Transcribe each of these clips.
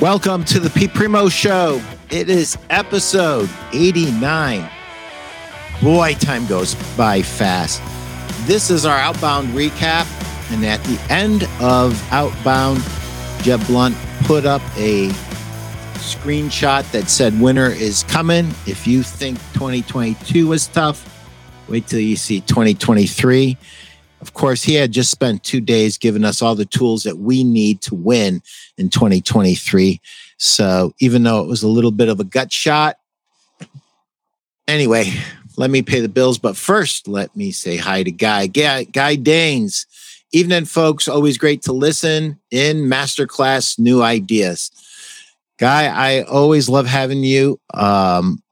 Welcome to the Pete Primeau Show. It is episode 89. Boy, time goes by fast. This is our outbound recap. And at the end of outbound, Jeb Blount put up a screenshot that said winter is coming. If you think 2022 was tough, wait till you see 2023. Of course, he had just spent two days giving us all the tools that we need to win in 2023. So even though it was a little bit of a gut shot, anyway, let me pay the bills. But first, let me say hi to Guy. Guy, Guy Danes. Evening, folks. Always great to listen in masterclass new ideas. Guy, I always love having you. Um,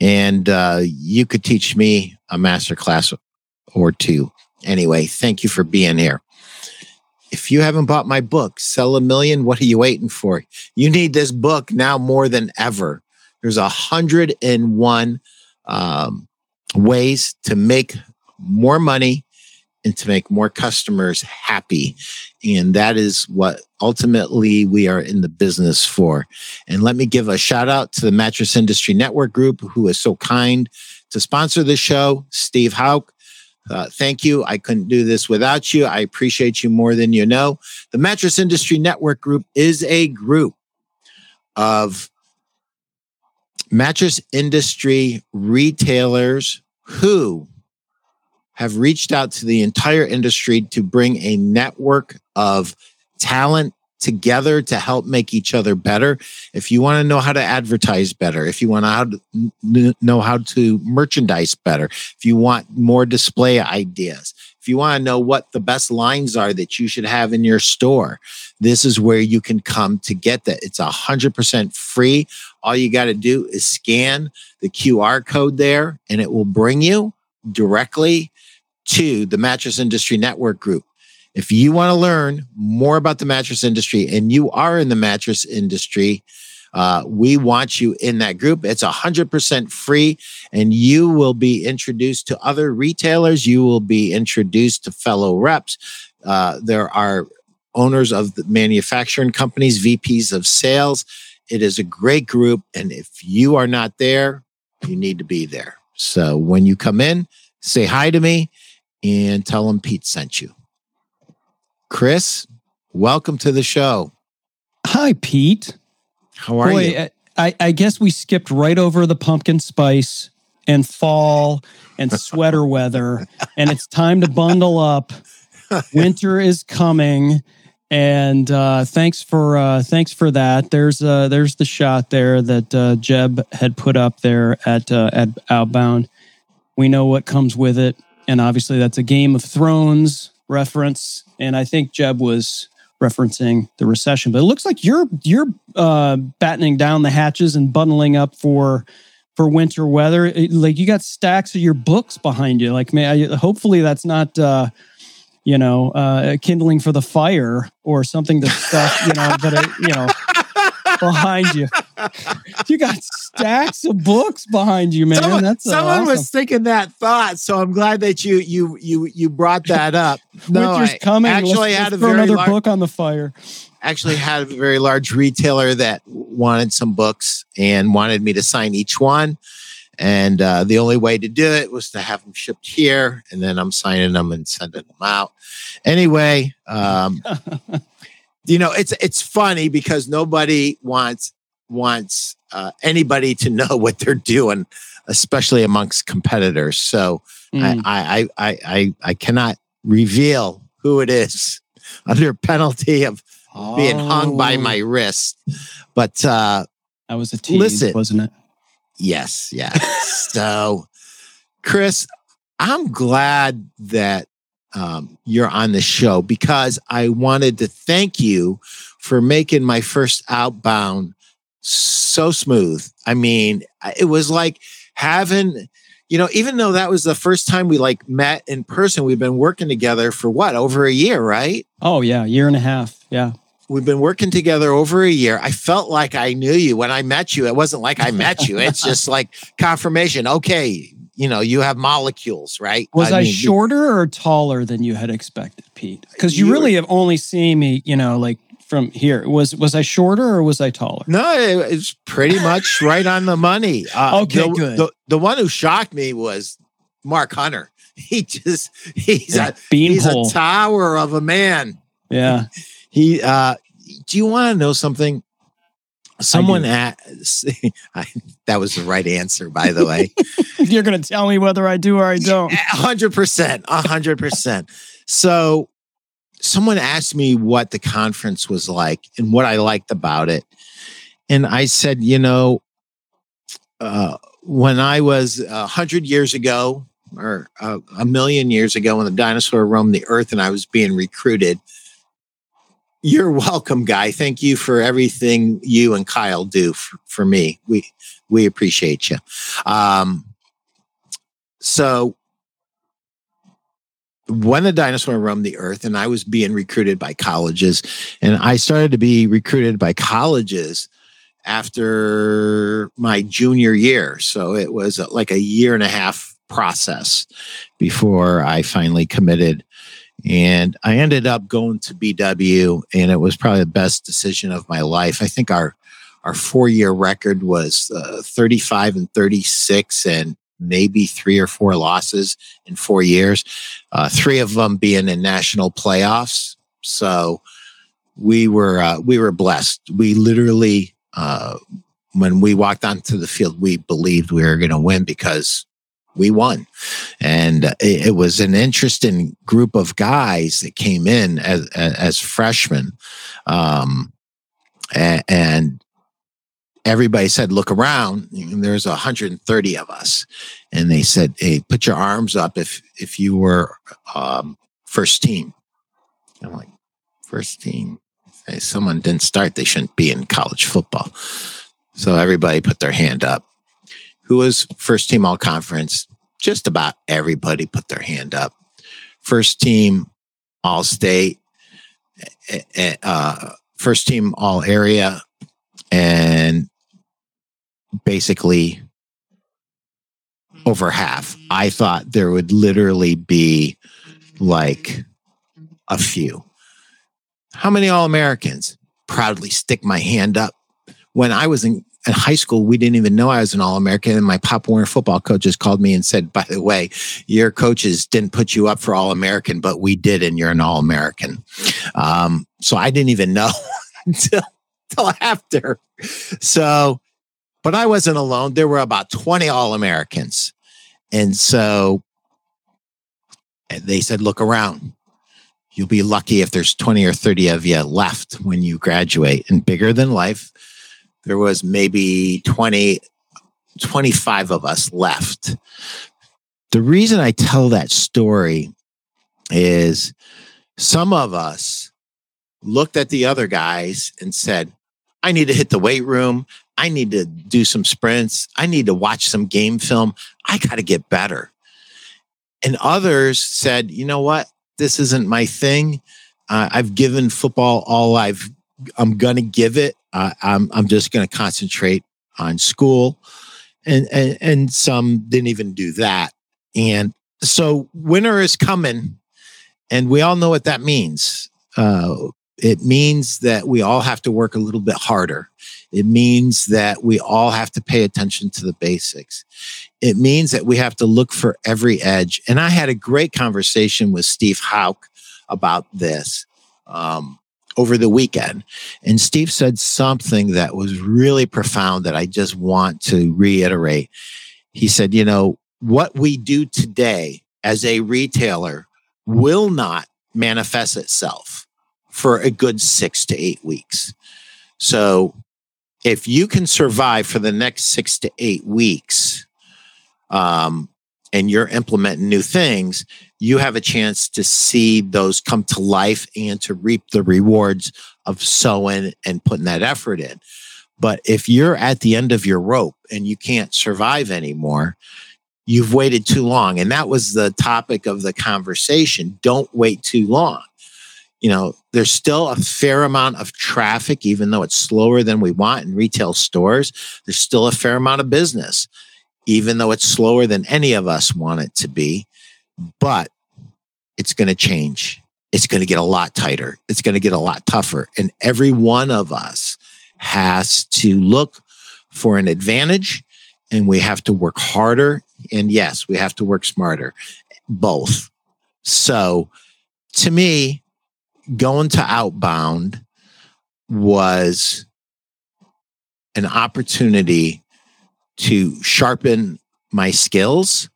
and uh, you could teach me a masterclass or two. Anyway, thank you for being here. If you haven't bought my book, Sell a Million, what are you waiting for? You need this book now more than ever. There's a hundred and one um, ways to make more money and to make more customers happy. And that is what ultimately we are in the business for. And let me give a shout out to the Mattress Industry Network Group, who is so kind to sponsor the show, Steve Hauk. Uh, thank you. I couldn't do this without you. I appreciate you more than you know. The Mattress Industry Network Group is a group of mattress industry retailers who have reached out to the entire industry to bring a network of talent together to help make each other better. If you want to know how to advertise better, if you want to know how to merchandise better, if you want more display ideas, if you want to know what the best lines are that you should have in your store, this is where you can come to get that. It's a hundred percent free. All you got to do is scan the QR code there and it will bring you directly to the mattress industry network group. If you want to learn more about the mattress industry and you are in the mattress industry, uh, we want you in that group. It's 100% free, and you will be introduced to other retailers. You will be introduced to fellow reps. Uh, there are owners of the manufacturing companies, VPs of sales. It is a great group. And if you are not there, you need to be there. So when you come in, say hi to me and tell them Pete sent you. Chris, welcome to the show. Hi, Pete. How are Boy, you? I, I guess we skipped right over the pumpkin spice and fall and sweater weather, and it's time to bundle up. Winter is coming, and uh, thanks for uh, thanks for that. There's uh, there's the shot there that uh, Jeb had put up there at uh, at Outbound. We know what comes with it, and obviously that's a Game of Thrones reference, and I think Jeb was referencing the recession. But it looks like you're you're uh, battening down the hatches and bundling up for for winter weather. It, like you got stacks of your books behind you. Like, may I, hopefully that's not. Uh, you know, uh, kindling for the fire or something to stuff, you know, but, it, you know, behind you. You got stacks of books behind you, man. Someone, That's someone awesome. was thinking that thought, so I'm glad that you you you you brought that up. No, Winter's I coming. actually let's, had let's a very another large, book on the fire. actually had a very large retailer that wanted some books and wanted me to sign each one. And uh, the only way to do it was to have them shipped here, and then I'm signing them and sending them out. Anyway, um, you know, it's it's funny because nobody wants wants uh, anybody to know what they're doing, especially amongst competitors. So Mm. I, I, I, I, I cannot reveal who it is under penalty of being hung by Oh, my wrist. But uh, That was a tease, Listen. wasn't it? yes, yes. so, Chris, I'm glad that um, you're on the show because I wanted to thank you for making my first outbound so smooth. I mean, it was like having, you know, even though that was the first time we like met in person, we've been working together for what, over a year, right? Oh yeah, year and a half. Yeah. We've been working together over a year. I felt like I knew you when I met you. It wasn't like I met you. It's just like confirmation. Okay, you know, you have molecules, right? Was I, mean, you- shorter or taller than you had expected, Pete? Because you, You were- really have only seen me, you know, like from here. Was was I shorter or was I taller? No, it- it's pretty much right on the money. Uh, Okay, the, good. The, the one who shocked me was Mark Hunter. He just he's a he's a tower of a man. yeah. He uh do you want to know something? Someone asked I, that was the right answer, by the way. You're gonna tell me whether I do or I don't. Hundred percent, hundred percent. So someone asked me what the conference was like and what I liked about it. And I said, you know, uh, when I was a hundred years ago or uh, a million years ago when the dinosaur roamed the earth and I was being recruited, you're welcome, guy. Thank you for everything you and Kyle do for, for me. We we appreciate you. Um, so when the dinosaur roamed the earth and I was being recruited by colleges, and I started to be recruited by colleges after my junior year. So it was uh, like a year and a half process before I finally committed. And I ended up going to BW, and it was probably the best decision of my life. I think our our four year record was uh, 35 and 36, and maybe three or four losses in four years uh, three of them being in national playoffs. So we were uh, we were blessed. We literally, uh, when we walked onto the field, we believed we were going to win because we won, and it, it was an interesting group of guys that came in as as, freshmen, um, a- and. Everybody said, "Look around." And there's 130 of us, and they said, "Hey, put your arms up if if you were um, first team." I'm like, first team. If someone didn't start, they shouldn't be in college football. So everybody put their hand up. Who was first team all conference? Just about everybody put their hand up. First team all state, eh, eh, uh, first team all area, and basically over half. I thought there would literally be like a few. How many All Americans? Proudly stick my hand up. When I was in, in high school, we didn't even know I was an All American. And my Pop Warner football coaches called me and said, By the way, your coaches didn't put you up for All American, but we did, and you're an All American. Um, so I didn't even know until, until after. So, but I wasn't alone. There were about 20 All Americans. And so they said, look around. You'll be lucky if there's 20 or 30 of you left when you graduate. And bigger than life, there was maybe 20, 25 of us left. The reason I tell that story is some of us looked at the other guys and said, I need to hit the weight room. I need to do some sprints. I need to watch some game film. I got to get better. And others said, you know what? This isn't my thing. Uh, I've given football all I've, I'm going to give it. Uh, I'm, I'm just going to concentrate on school. And, and, and some didn't even do that. And so winter is coming and we all know what that means. Uh, it means that we all have to work a little bit harder. It means that we all have to pay attention to the basics. It means that we have to look for every edge. And I had a great conversation with Steve Hauk about this um, over the weekend. And Steve said something that was really profound that I just want to reiterate. He said, you know, what we do today as a retailer will not manifest itself for a good six to eight weeks. So if you can survive for the next six to eight weeks, um, and you're implementing new things, you have a chance to see those come to life and to reap the rewards of sowing and putting that effort in. But if you're at the end of your rope and you can't survive anymore, you've waited too long. And that was the topic of the conversation. Don't wait too long. You know, there's still a fair amount of traffic, even though it's slower than we want in retail stores. There's still a fair amount of business, even though it's slower than any of us want it to be. But it's going to change. it's going to get a lot tighter. It's going to get a lot tougher. And every one of us has to look for an advantage and we have to work harder. And yes, we have to work smarter, both. So to me, going to outbound was an opportunity to sharpen my skills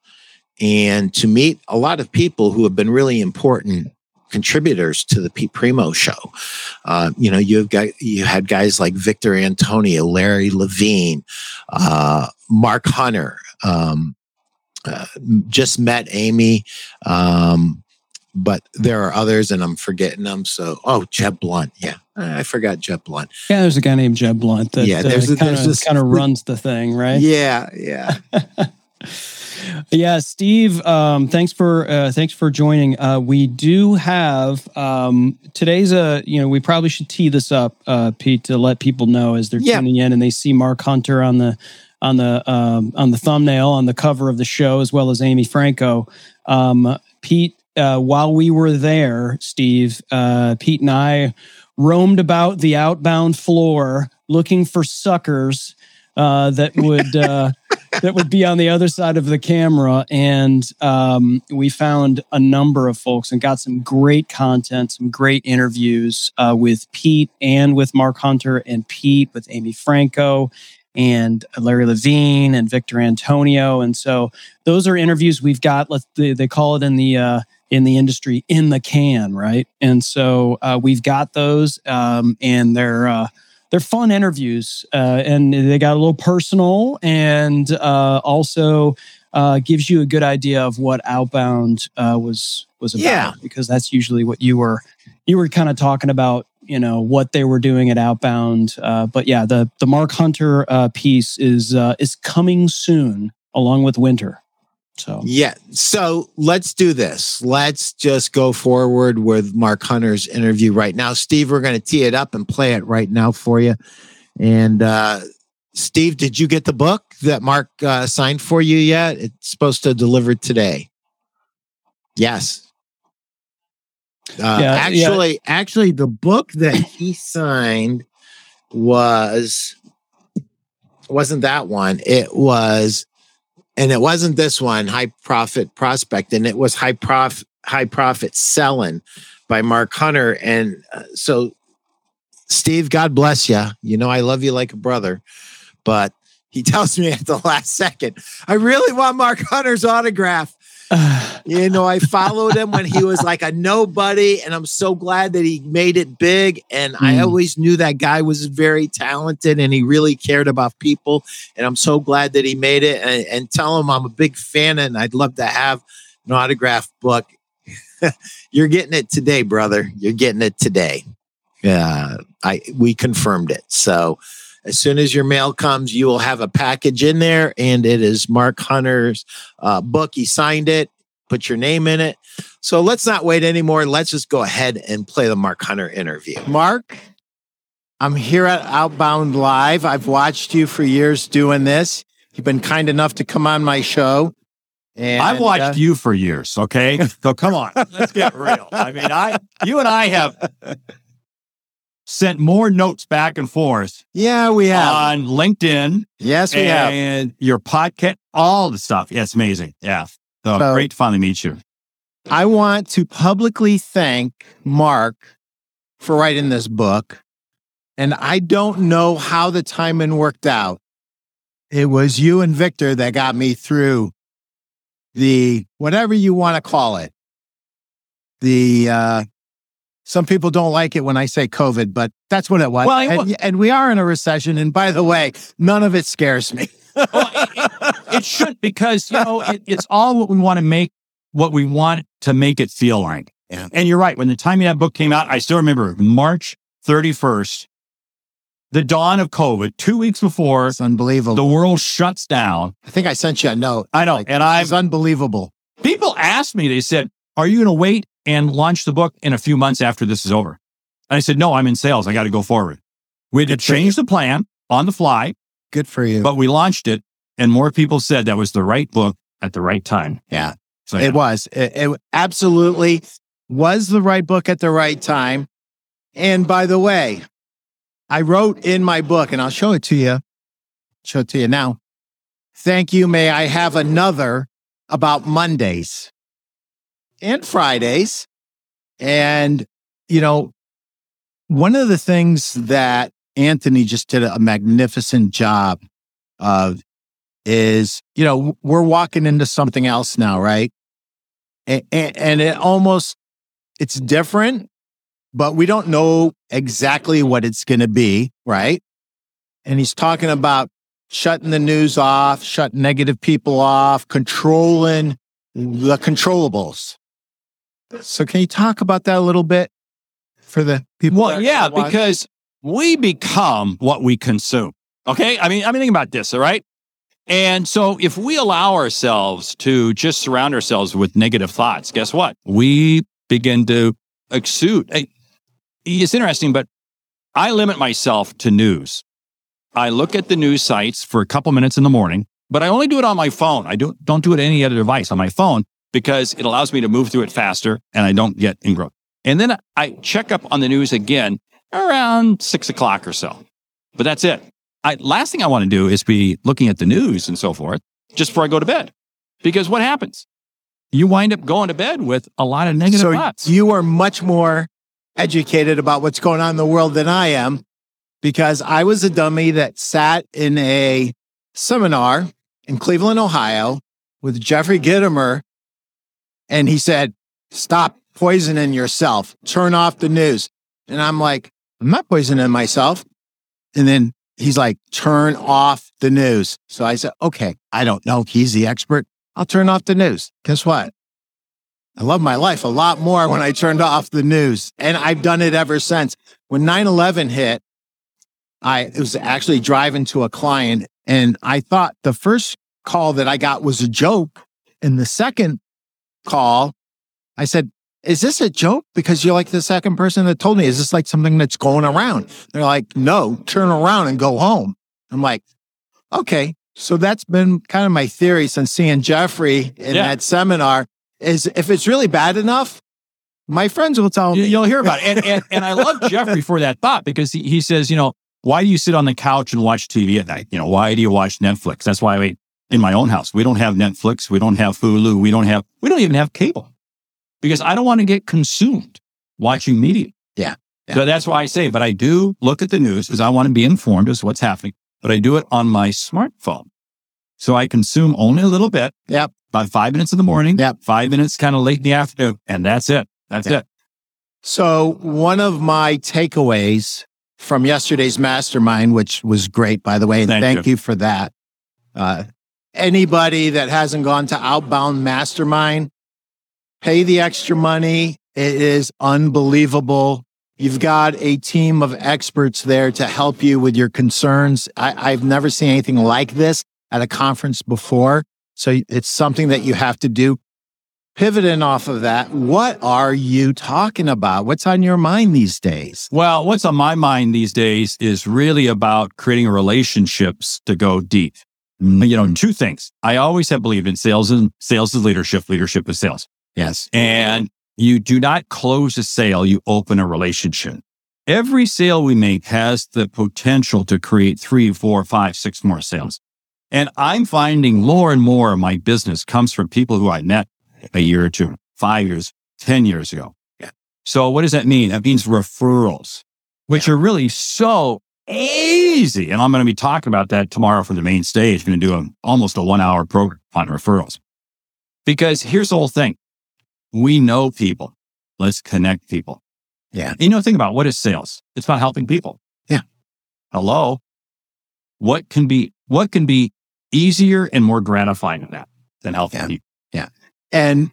and to meet a lot of people who have been really important contributors to the Pete Primeau show. Uh, you know, you've got you had guys like Victor Antonio, Larry Levine, uh, Mark Hunter. Um, uh, just met Amy, um, but there are others, and I'm forgetting them. So, oh, Jeb Blount, yeah, I forgot Jeb Blount. Yeah, there's a guy named Jeb Blount that Yeah, uh, there's a- kind there's of this- kind of runs the thing, right? Yeah, yeah. Yeah, Steve. Um, thanks for uh, thanks for joining. Uh, we do have um, today's a you know we probably should tee this up, uh, Pete, to let people know as they're Yeah. tuning in and they see Mark Hunter on the on the um, on the thumbnail on the cover of the show as well as Amy Franko. Um, Pete, uh, while we were there, Steve, uh, Pete and I roamed about the outbound floor looking for suckers uh, that would. Uh, that would be on the other side of the camera. And um, we found a number of folks and got some great content, some great interviews uh, with Pete and with Mark Hunter and Pete with Amy Franko and Larry Levine and Victor Antonio. And so those are interviews we've got. Let's they, they call it in the uh, in the industry in the can, right? And so uh, we've got those, um, and they're. They're fun interviews uh, and they got a little personal and uh, also uh, gives you a good idea of what outbound uh, was was about Yeah. because that's usually what you were you were kind of talking about you know what they were doing at outbound uh, but yeah the the mark hunter uh, piece is uh, is coming soon along with winter so Yeah. So let's do this. Let's just go forward with Mark Hunter's interview right now. Steve, we're going to tee it up and play it right now for you. And uh, Steve, did you get the book that Mark uh, signed for you yet? It's supposed to deliver today. Yes. Uh, Yeah, yeah. actually, actually, the book that he signed was wasn't that one. It was and it wasn't this one high profit prospect and it was high prof high profit selling by mark hunter. And uh, so steve god bless you you know i love you like a brother but he tells me at the last second i really want mark hunter's autograph you know, I followed him when he was like a nobody, and I'm so glad that he made it big. And I Mm. always knew that guy was very talented and he really cared about people. And I'm so glad that he made it. And, and tell him I'm a big fan and I'd love to have an autograph book. You're getting it today, brother. You're getting it today. Yeah, I we confirmed it. So as soon as your mail comes, you will have a package in there, and it is Mark Hunter's uh, book. He signed it, put your name in it. So let's not wait anymore. Let's just go ahead and play the Mark Hunter interview. Mark, I'm here at Outbound Live. I've watched you for years doing this. You've been kind enough to come on my show. And I've watched uh, you for years. Okay, so come on, let's get real. I mean, I, you and I have sent more notes back and forth Yeah, we have. on LinkedIn yes, we have. and your podcast, all the stuff. Yeah, it's amazing. Yeah, so, So- great to finally meet you. I want to publicly thank Mark for writing this book. And I don't know how the timing worked out. It was you and Victor that got me through the whatever you want to call it. The uh some people don't like it when I say COVID, but that's what it was. Well, it and, and we are in a recession. And by the way, none of it scares me. Well, it, it should because you know it, it's all what we want to make what we want to make it feel like. Yeah. And you're right. When the timing of that book came out, I still remember March 31st, the dawn of COVID, two weeks before It's unbelievable. the world shuts down. I think I sent you a note. I know. Like, and I It's unbelievable. people asked me, they said, Are you going to wait and launch the book in a few months after this is over? And I said, No, I'm in sales. I got to go forward. We had to Good change the plan on the fly, Good for you. but we launched it. And more people said that was the right book at the right time. Yeah. So It was. It, it absolutely. was the right book at the right time. And by the way, I wrote in my book, and I'll show it to you. Show it to you now. Thank you. May I have another about Mondays and Fridays. And, you know, one of the things that Anthony just did a magnificent job of is, you know, we're walking into something else now, right? And, and, it almost, it's different, but we don't know exactly what it's going to be, right? And he's talking about shutting the news off, shutting negative people off, controlling the controllables. So can you talk about that a little bit for the people? Well, yeah, because we become what we consume. Okay. I mean, I mean, think about this. All right. And so if we allow ourselves to just surround ourselves with negative thoughts, guess what? We begin to exude. It's interesting, but I limit myself to news. I look at the news sites for a couple minutes in the morning, but I only do it on my phone. I don't, don't do it any other device on my phone because it allows me to move through it faster and I don't get engrossed. And then I check up on the news again around six o'clock or so. But that's it. I, last thing I want to do is be looking at the news and so forth just before I go to bed. Because what happens? You wind up going to bed with a lot of negative so thoughts. You are much more educated about what's going on in the world than I am because I was a dummy that sat in a seminar in Cleveland, Ohio with Jeffrey Gitomer. And he said, Stop poisoning yourself, turn off the news. And I'm like, I'm not poisoning myself. And then he's like, turn off the news. So I said, okay, I don't know. He's the expert. I'll turn off the news. Guess what? I love my life a lot more when I turned off the news. And I've done it ever since. When 9 11 hit, I was actually driving to a client and I thought the first call that I got was a joke. And the second call, I said, is this a joke? Because you're like the second person that told me, is this like something that's going around? They're like, no, turn around and go home. I'm like, okay. So that's been kind of my theory since seeing Jeffrey in yeah. that seminar is if it's really bad enough, my friends will tell me. You'll hear about it. And, and, and I love Jeffrey for that thought because he, he says, you know, why do you sit on the couch and watch TV at night? You know, why do you watch Netflix? That's why I, in my own house, we don't have Netflix. We don't have Hulu. We don't have, we don't even have cable because I don't want to get consumed watching media. Yeah. yeah. So that's why I say, but I do look at the news because I want to be informed as to what's happening, but I do it on my smartphone. So I consume only a little bit. Yep. About five minutes in the morning. Yep. Five minutes kind of late in the afternoon. And that's it. That's yep. it. So one of my takeaways from yesterday's mastermind, which was great, by the way, and thank, thank you. you. for that. Uh, anybody that hasn't gone to Outbound Mastermind, pay the extra money. It is unbelievable. You've got a team of experts there to help you with your concerns. I, have never seen anything like this at a conference before. So it's something that you have to do. Pivoting off of that, what are you talking about? What's on your mind these days? Well, what's on my mind these days is really about creating relationships to go deep. Mm-hmm. You know, two things. I always have believed in sales and sales is leadership, leadership is sales. Yes. And you do not close a sale, you open a relationship. Every sale we make has the potential to create three, four, five, six more sales. And I'm finding more and more of my business comes from people who I met a year or two, five years, 10 years ago. Yeah. So what does that mean? That means referrals, which are really so easy. And I'm going to be talking about that tomorrow for the main stage. I'm going to do a, almost a one hour program on referrals. Because here's the whole thing. We know people. Let's connect people. Yeah. You know, think about what is sales? It's about helping people. Yeah. Hello. What can be, what can be easier and more gratifying than that than helping yeah. people? Yeah. And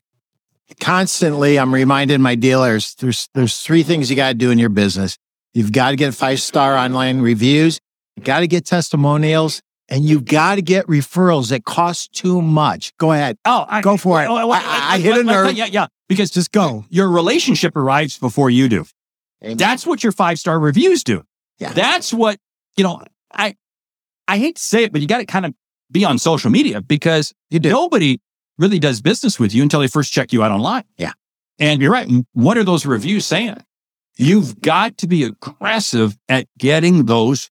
constantly I'm reminding my dealers there's, there's three things you got to do in your business. You've got to get five star online reviews. You got to get testimonials and you've got to get referrals that cost too much. Go ahead. Oh, I, go for it. Oh, I, I, I, hit a nerve. Yeah, yeah. Because just go. Your relationship arrives before you do. Amen. That's what your five star reviews do. Yeah. That's what you know. I I hate to say it, but you got to kind of be on social media because nobody really does business with you until they first check you out online. Yeah. And you're right. What are those reviews saying? You've got to be aggressive at getting those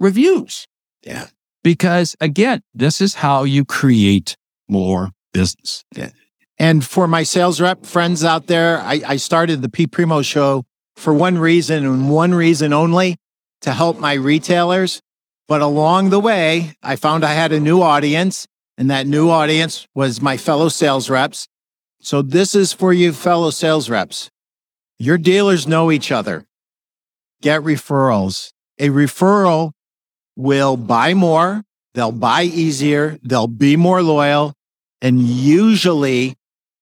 reviews. Yeah. Because again, this is how you create more business. Yeah. And for my sales rep friends out there, I, I started the P Primeau show for one reason and one reason only to help my retailers. But along the way, I found I had a new audience, and that new audience was my fellow sales reps. So this is for you, fellow sales reps. Your dealers know each other. Get referrals. A referral will buy more, they'll buy easier, they'll be more loyal, and usually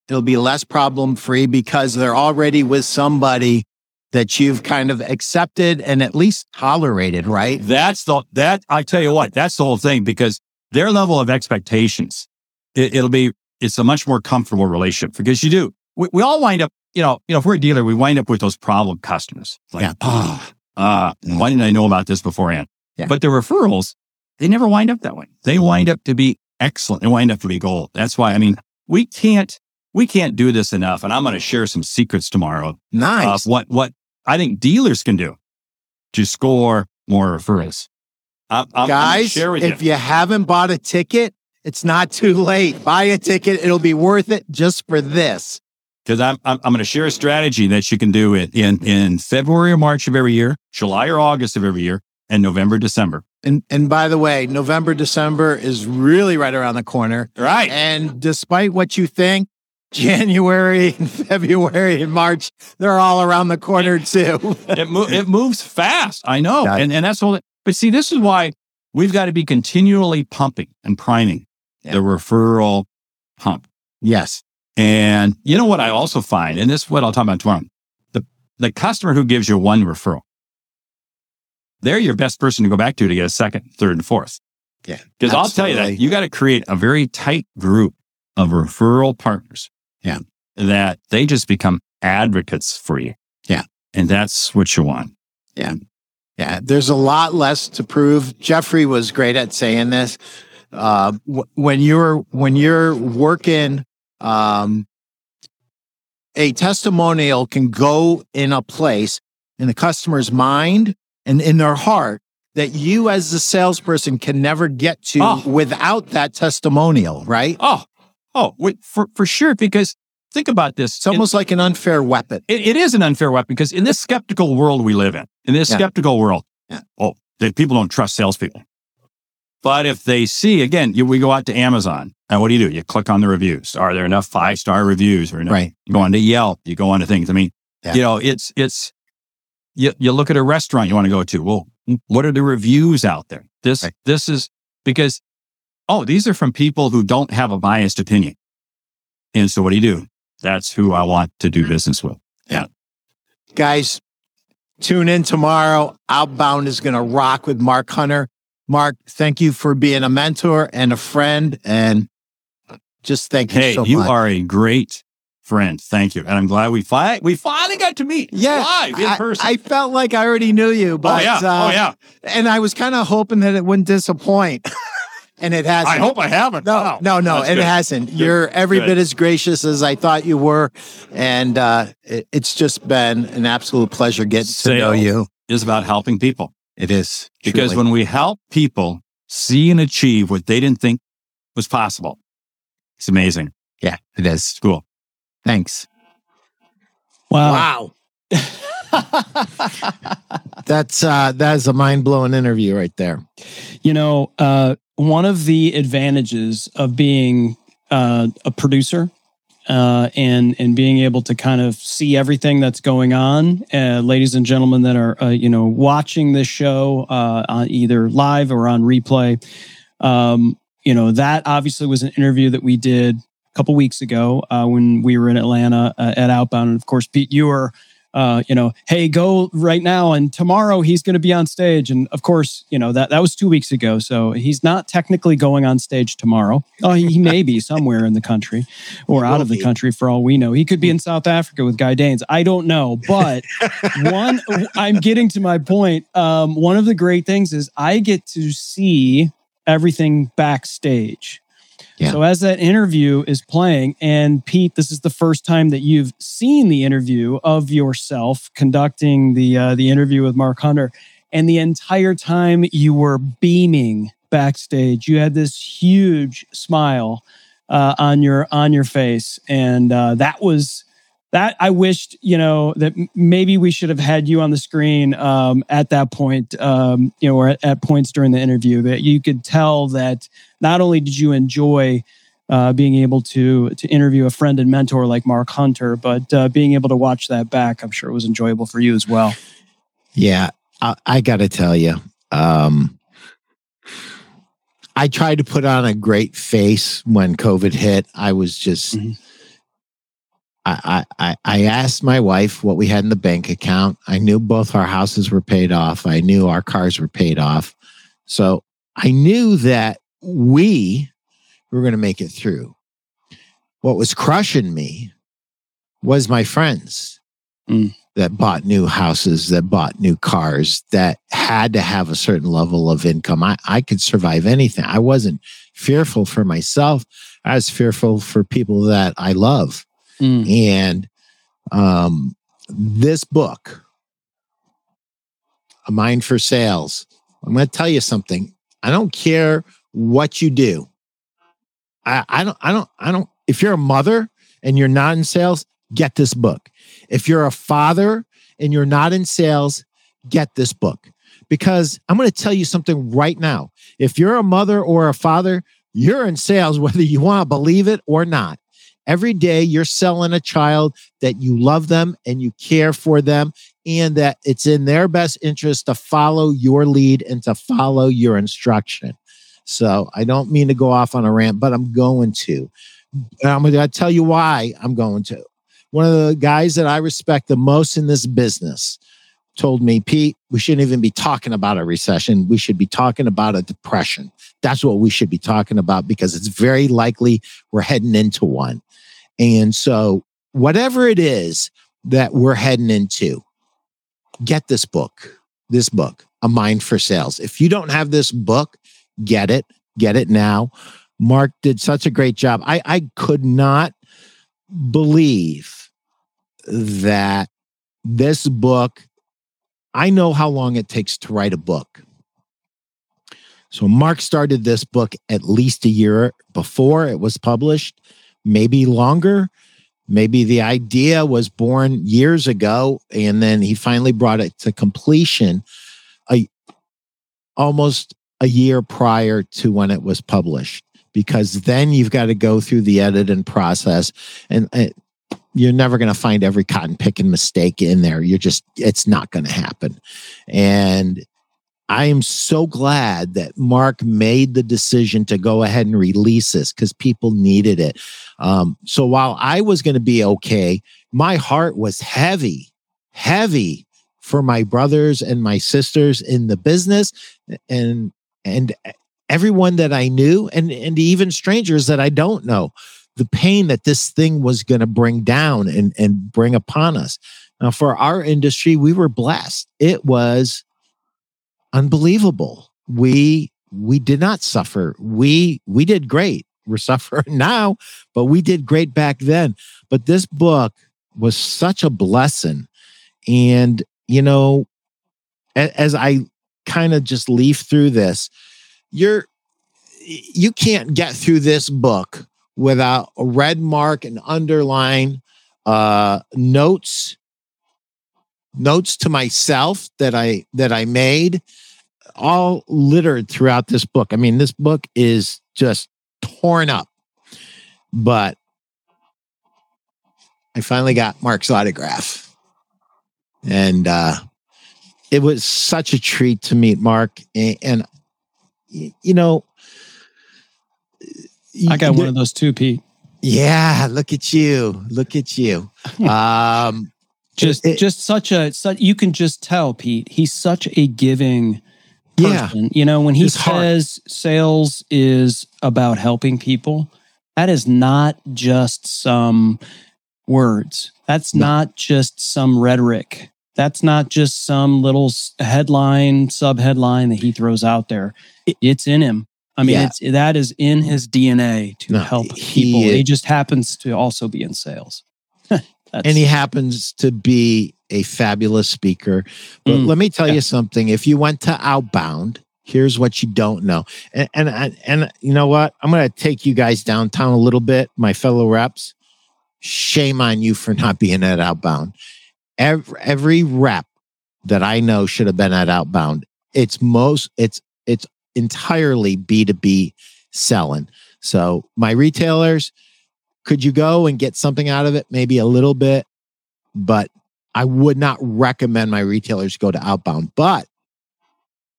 it'll be less problem free because they're already with somebody that you've kind of accepted and at least tolerated, right? That's the, that, I tell you what, that's the whole thing because their level of expectations, it, will be, it's a much more comfortable relationship because you do, we, we, all wind up, you know, you know, if we're a dealer, we wind up with those problem customers. Like, yeah. ah, uh, why didn't I know about this beforehand? Yeah. But the referrals, they never wind up that way. They wind up to be excellent. They wind up to be gold. That's why, I mean, we can't, we can't do this enough. And I'm going to share some secrets tomorrow. Nice. What, what I think dealers can do to score more referrals. I'm, I'm Guys, if you. you haven't bought a ticket, it's not too late. Buy a ticket. It'll be worth it just for this. Because I'm, I'm, I'm going to share a strategy that you can do it in, in February or March of every year, July or August of every year, and November, December. And and by the way, November, December is really right around the corner. Right. And despite what you think, January and February and March, they're all around the corner too. it, mo- it moves fast. I know. Yeah. And, and that's all. but see, this is why we've got to be continually pumping and priming yeah. the referral pump. Yes. And you know what I also find, and this is what I'll talk about tomorrow. The, the customer who gives you one referral, they're your best person to go back to to get a second, third, and fourth. Yeah. Because I'll tell you that you got to create a very tight group of referral partners yeah. That they just become advocates for you. Yeah. And that's what you want. Yeah. Yeah. There's a lot less to prove. Jeffrey was great at saying this. Uh, w- when you're, when you're working, um, a testimonial can go in a place in the customer's mind and in their heart that you as the salesperson can never get to oh. without that testimonial, right? Oh, Oh, for, for sure. Because think about this. It's almost like an unfair weapon. It, it is an unfair weapon because in this skeptical world we live in, in this yeah. skeptical world, yeah. oh, they, people don't trust salespeople. But if they see, again, you, we go out to Amazon and what do you do? You click on the reviews. Are there enough five star reviews or enough? Right. You go on to Yelp, you go on to things. I mean, yeah. you know, it's, it's, you, you look at a restaurant you want to go to. Well, what are the reviews out there? This, right. this is because oh, these are from people who don't have a biased opinion. And so what do you do? That's who I want to do business with. Yeah. Guys, tune in tomorrow. Outbound is going to rock with Mark Hunter. Mark, thank you for being a mentor and a friend. And just thank you hey, so you much. are a great friend. Thank you. And I'm glad we, fi- we finally got to meet yeah, live in I, person. I felt like I already knew you, but oh, yeah. Uh, oh, yeah. And I was kind of hoping that it wouldn't disappoint. and it hasn't. I hope I haven't. No, wow. no, no, That's it good. hasn't. Good. You're every Good. bit as gracious as I thought you were, and uh, it, it's just been an absolute pleasure getting to know you. Is about helping people It is because truly. when we help people see and achieve what they didn't think was possible, it's amazing. yeah, it is. Cool. Thanks. Wow. Wow. That's uh, that is a mind blowing interview right there. You know, uh, one of the advantages of being uh, a producer uh, and and being able to kind of see everything that's going on, uh, ladies and gentlemen that are uh, you know watching this show uh, on either live or on replay. Um, you know that obviously was an interview that we did a couple weeks ago uh, when we were in Atlanta uh, at Outbound, and of course, Pete, you were uh, you know, hey, go right now, and tomorrow he's going to be on stage. And of course, you know that that was two weeks ago, so he's not technically going on stage tomorrow. Oh, he, he may be somewhere in the country or out of the country for all we know. He could be in South Africa with Guy Danes. I don't know, but one, I'm getting to my point. Um, one of the great things is I get to see everything backstage. Yeah. So as that interview is playing, and Pete, this is the first time that you've seen the interview of yourself conducting the uh, the interview with Mark Hunter, and the entire time you were beaming backstage. You had this huge smile uh, on your on your face, and uh, that was that I wished you know that maybe we should have had you on the screen um, at that point, um, you know, or at, at, points during the interview that you could tell that not only did you enjoy uh, being able to to interview a friend and mentor like Mark Hunter, but uh, being able to watch that back, I'm sure it was enjoyable for you as well. Yeah, I, I got to tell you, um, I tried to put on a great face when COVID hit. I was just. Mm-hmm. I, I, I asked my wife what we had in the bank account. I knew both our houses were paid off. I knew our cars were paid off. So I knew that we were going to make it through. What was crushing me was my friends mm. that bought new houses, that bought new cars, that had to have a certain level of income. I, I could survive anything. I wasn't fearful for myself. I was fearful for people that I love. Mm. And um, this book, A Mind for Sales, I'm going to tell you something. I don't care what you do. I, I don't, I don't, I don't, if you're a mother and you're not in sales, get this book. If you're a father and you're not in sales, get this book. Because I'm going to tell you something right now. If you're a mother or a father, you're in sales, whether you want to believe it or not. Every day you're selling a child that you love them and you care for them and that it's in their best interest to follow your lead and to follow your instruction. So I don't mean to go off on a rant, but I'm going to. And I'm going to tell you why I'm going to. One of the guys that I respect the most in this business told me, Pete, we shouldn't even be talking about a recession. We should be talking about a depression. That's what we should be talking about because it's very likely we're heading into one. And so, whatever it is that we're heading into, get this book, this book, A Mind for Sales. If you don't have this book, get it, get it now. Mark did such a great job. I, I could not believe that this book, I know how long it takes to write a book. So Mark started this book at least a year before it was published, maybe longer. Maybe the idea was born years ago and then he finally brought it to completion a, almost a year prior to when it was published because then you've got to go through the editing process and, and you're never going to find every cotton picking mistake in there. You're just, it's not going to happen. And I am so glad that Mark made the decision to go ahead and release this because people needed it. Um, so while I was going to be okay, my heart was heavy, heavy for my brothers and my sisters in the business and and everyone that I knew and and even strangers that I don't know the pain that this thing was going to bring down and and bring upon us. Now for our industry we were blessed. It was unbelievable. We we did not suffer. We we did great. We're suffering now, but we did great back then. But this book was such a blessing. And, you know, as I kind of just leaf through this, you're you can't get through this book without a red mark and underline uh notes notes to myself that I that I made all littered throughout this book. I mean, this book is just torn up. But I finally got Mark's autograph. And uh it was such a treat to meet Mark and, and you know I got one of those too, Pete. Yeah, look at you. Look at you. Um just it, just such a such, you can just tell pete he's such a giving person. Yeah. You know, when he it's says hard. sales is about helping people, that is not just some words. That's no. not just some rhetoric. That's not just some little headline, sub headline that he throws out there. It's in him. I mean, Yeah. it's that is in his DNA to No, help people. is- He just happens to also be in sales. That's, and he happens to be a fabulous speaker. But Mm, let me tell yeah. you something. If you went to Outbound, here's what you don't know. And and and, and you know what? I'm going to take you guys downtown a little bit, my fellow reps. Shame on you for not being at Outbound. Every, every rep that I know should have been at Outbound. It's most it's it's entirely B2B selling. So my retailers, could you go and get something out of it? Maybe a little bit, but I would not recommend my retailers go to outbound. But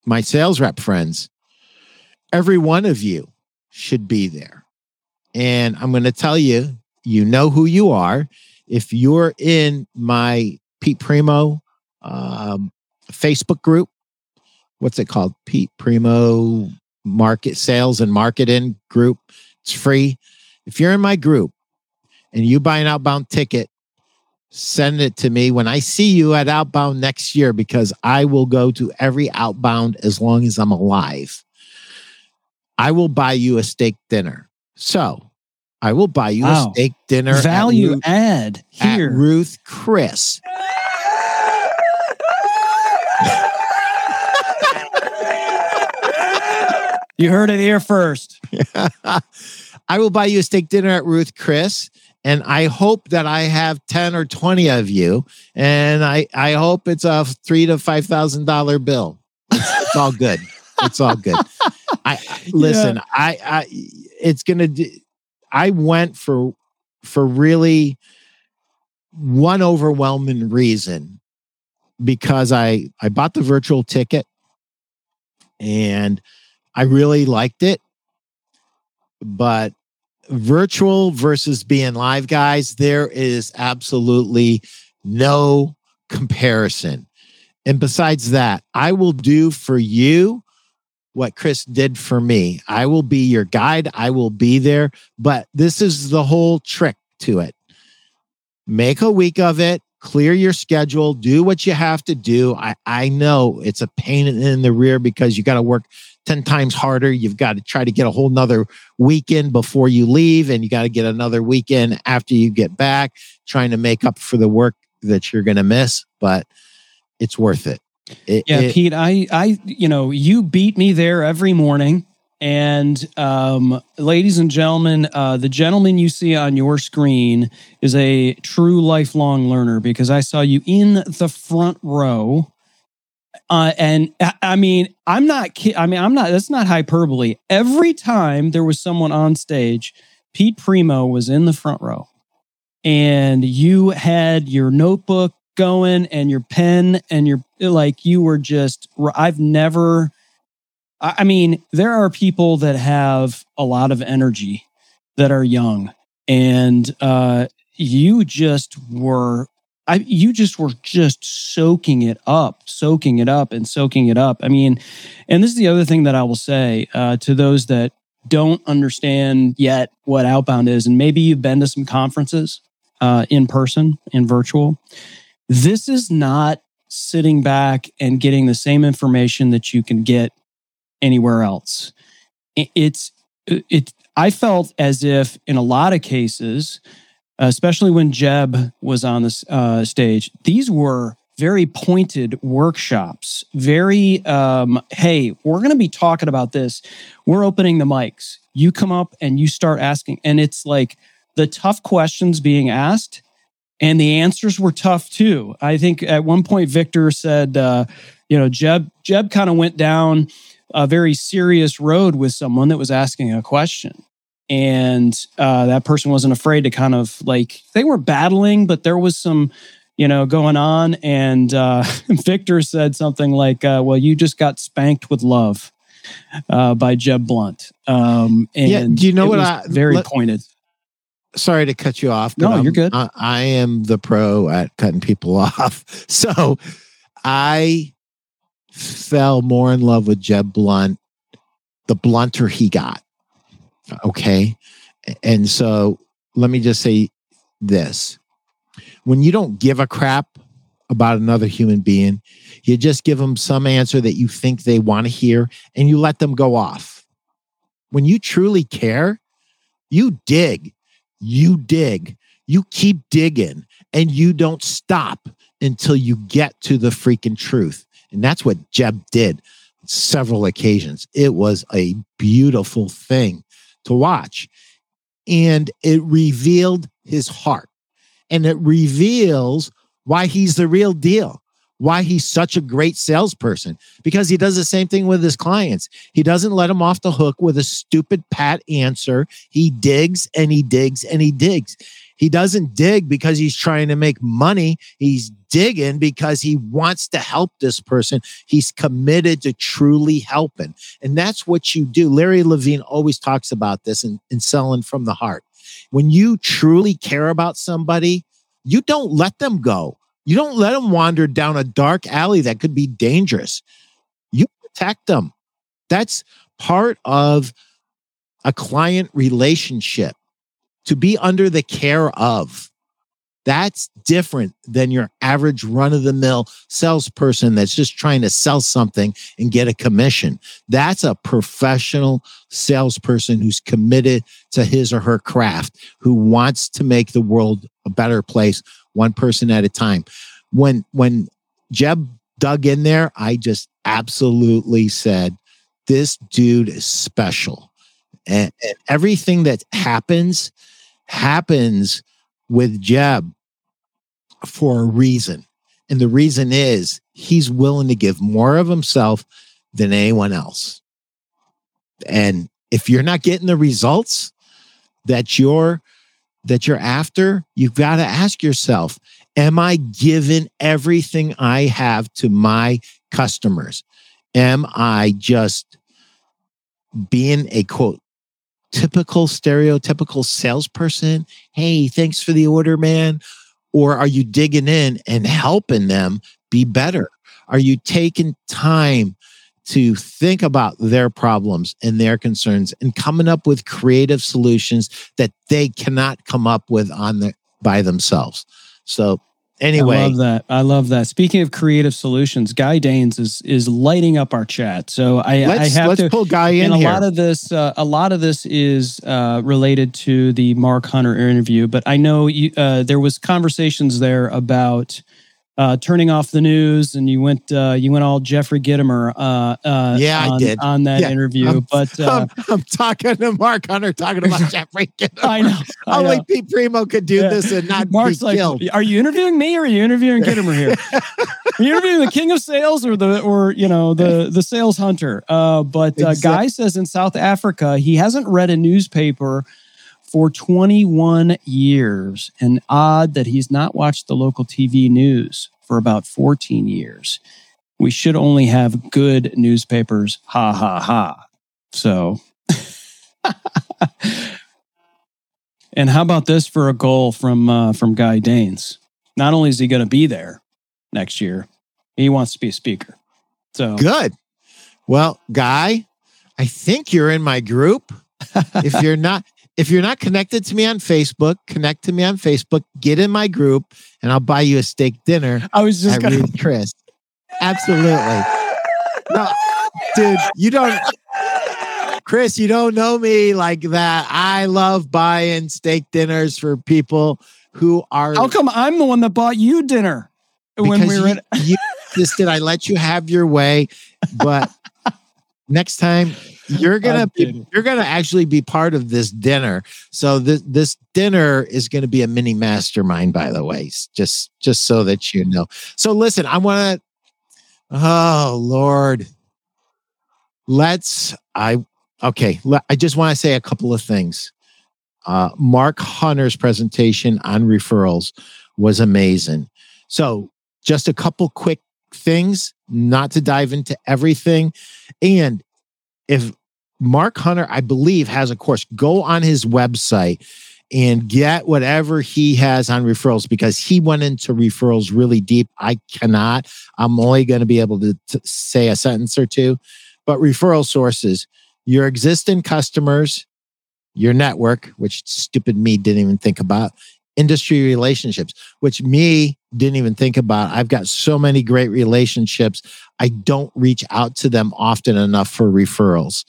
my sales rep friends, every one of you should be there. And I'm going to tell you, you know who you are. If you're in my Pete Primeau um, Facebook group, what's it called? Pete Primeau Market Sales and Marketing Group. It's free. If you're in my group and you buy an outbound ticket, send it to me when I see you at Outbound next year because I will go to every Outbound as long as I'm alive. I will buy you a steak dinner. So I will buy you Wow. a steak dinner. at value Ruth- add at here. Ruth Chris. You heard it here first. I will buy you a steak dinner at Ruth Chris. And I hope that I have 10 or 20 of you. And I, I hope it's a three to five thousand dollar bill. It's, it's all good. It's all good. I I- listen, I, I it's gonna do I went for for really one overwhelming reason because I I bought the virtual ticket and I really liked it. But virtual versus being live, guys, there is absolutely no comparison. And besides that, I will do for you what Chris did for me. I will be your guide, I will be there. But this is the whole trick to it. Make a week of it, clear your schedule, do what you have to do. I, I know it's a pain in the rear because you got to work 10 times harder. You've got to try to get a whole nother weekend before you leave, and you got to get another weekend after you get back, trying to make up for the work that you're going to miss. But it's worth it. It- Yeah, it- Pete, I, I, you know, you beat me there every morning. And um, ladies and gentlemen, uh, the gentleman you see on your screen is a true lifelong learner because I saw you in the front row. Uh, and I- mean, I'm not kidding. I mean, I'm not, that's not hyperbole. Every time there was someone on stage, Pete Primeau was in the front row and you had your notebook going and your pen and your like you were just i've never I mean there are people that have a lot of energy that are young and uh you just were I, you just were just soaking it up, soaking it up, and soaking it up. I mean, and this is the other thing that I will say uh, to those that don't understand yet what outbound is, and maybe you've been to some conferences uh, in person, in virtual. This is not sitting back and getting the same information that you can get anywhere else. It- It's it. I felt as if in a lot of cases, especially when Jeb was on this uh, stage, these were very pointed workshops. Very, um, hey, we're going to be talking about this. We're opening the mics. You come up and you start asking, and it's like the tough questions being asked and the answers were tough too. I think at one point Victor said, uh, you know, Jeb Jeb kind of went down a very serious road with someone that was asking a question, and uh, that person wasn't afraid to kind of like they were battling, but there was some, you know, going on. And uh, Victor said something like, uh, "Well, you just got spanked with love." Uh, by Jeb Blount. Um, and Yeah, do you know what I- very let- pointed. sorry to cut you off. No, I'm- you're good. I, I am the pro at cutting people off. So I fell more in love with Jeb Blount the blunter he got. Okay. And so let me just say this when you don't give a crap about another human being, you just give them some answer that you think they want to hear and you let them go off. when you truly care, you dig, you dig, you keep digging, and you don't stop until you get to the freaking truth. And that's what Jeb did several occasions. It was a beautiful thing to watch. And it revealed his heart and it reveals why he's the real deal why he's such a great salesperson because he does the same thing with his clients. He doesn't let them off the hook with a stupid pat answer. He digs and he digs and he digs. He doesn't dig because he's trying to make money. He's digging because he wants to help this person. He's committed to truly helping. And that's what you do. Larry Levine always talks about this in, in selling from the heart. When you truly care about somebody, you don't let them go. You don't let them wander down a dark alley that could be dangerous. You protect them. That's part of a client relationship to be under the care of. That's different than your average run of the mill salesperson that's just trying to sell something and get a commission. That's a professional salesperson who's committed to his or her craft, who wants to make the world a better place, one person at a time. When, when Jeb dug in there, I just absolutely said, this dude is special. And, and everything that happens, happens with Jeb for a reason. And the reason is he's willing to give more of himself than anyone else. And if you're not getting the results that you're that you're after, you've got to ask yourself, am I giving everything I have to my customers? Am I just being a quote typical stereotypical salesperson? Hey, thanks for the order, man. Or are you digging in and helping them be better? Are you taking time to think about their problems and their concerns and coming up with creative solutions that they cannot come up with on the by themselves? So anyway, I love that. I love that. Speaking of creative solutions, Guy Danes is is lighting up our chat. So I, I have let's to pull Guy in and a here. lot of this uh, a lot of this is uh, related to the Mark Hunter interview, but I know you, uh, there was conversations there about uh, turning off the news, and you went uh, you went all Jeffrey Gitomer. Uh, uh, Yeah, I on, did. on that Yeah, interview. I'm- but uh, I'm, I'm talking to Mark Hunter, talking about Jeffrey. Gitomer. I know, I Only know. Pete Primeau could do Yeah. this and not Mark's be like, killed. are you interviewing me or are you interviewing Gitomer here? are you interviewing the king of sales or the or you know the the sales hunter? Uh, but uh, Exact- Guy says in South Africa he hasn't read a newspaper for 21 years, and odd that he's not watched the local TV news for about 14 years. We should only have good newspapers. Ha ha ha. So. And how about this for a goal from uh, from Guy Danes? Not only is he going to be there next year, he wants to be a speaker. So Good. Well, Guy, I think you're in my group. if you're not, if you're not connected to me on Facebook, connect to me on Facebook. Get in my group, and I'll buy you a steak dinner I was just going Ruth Chris. Absolutely. No, dude, you don't. Chris, you don't know me like that. I love buying steak dinners for people who are How come I'm the one that bought you dinner when we were you, in? you insisted I let you have your way, but next time you're gonna be, you're gonna actually be part of this dinner. So this this dinner is gonna be a mini mastermind, by the way, just just so that you know. So listen, I want to. Oh Lord, let's. I okay. I just want to say a couple of things. Uh, Mark Hunter's presentation on referrals was amazing. So, just a couple quick things, not to dive into everything. And if Mark Hunter, I believe, has a course, go on his website and get whatever he has on referrals because he went into referrals really deep. I cannot. I'm only going to be able to, to say a sentence or two. But referral sources, your existing customers, your network, which stupid me didn't even think about, industry relationships, which me didn't even think about. I've got so many great relationships. I don't reach out to them often enough for referrals.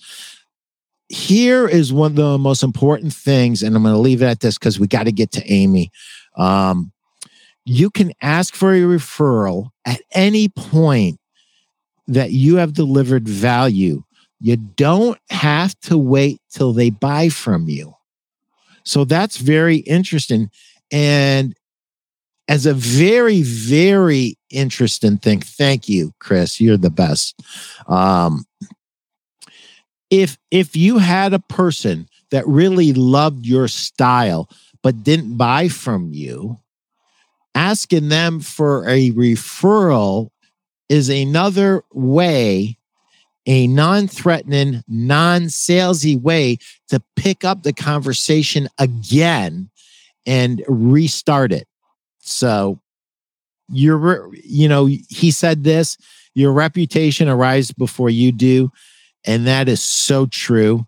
here is one of the most important things, and I'm going to leave it at this because we got to get to Amy. Um, you can ask for a referral at any point that you have delivered value. You don't have to wait till they buy from you. So that's very interesting. And as a very, very interesting thing, thank you, Chris. You're the best. Um, if if you had a person that really loved your style but didn't buy from you, asking them for a referral is another way, a non threatening, non salesy way to pick up the conversation again and restart it. So, you're, you know, he said this your reputation arrives before you do. And that is so true.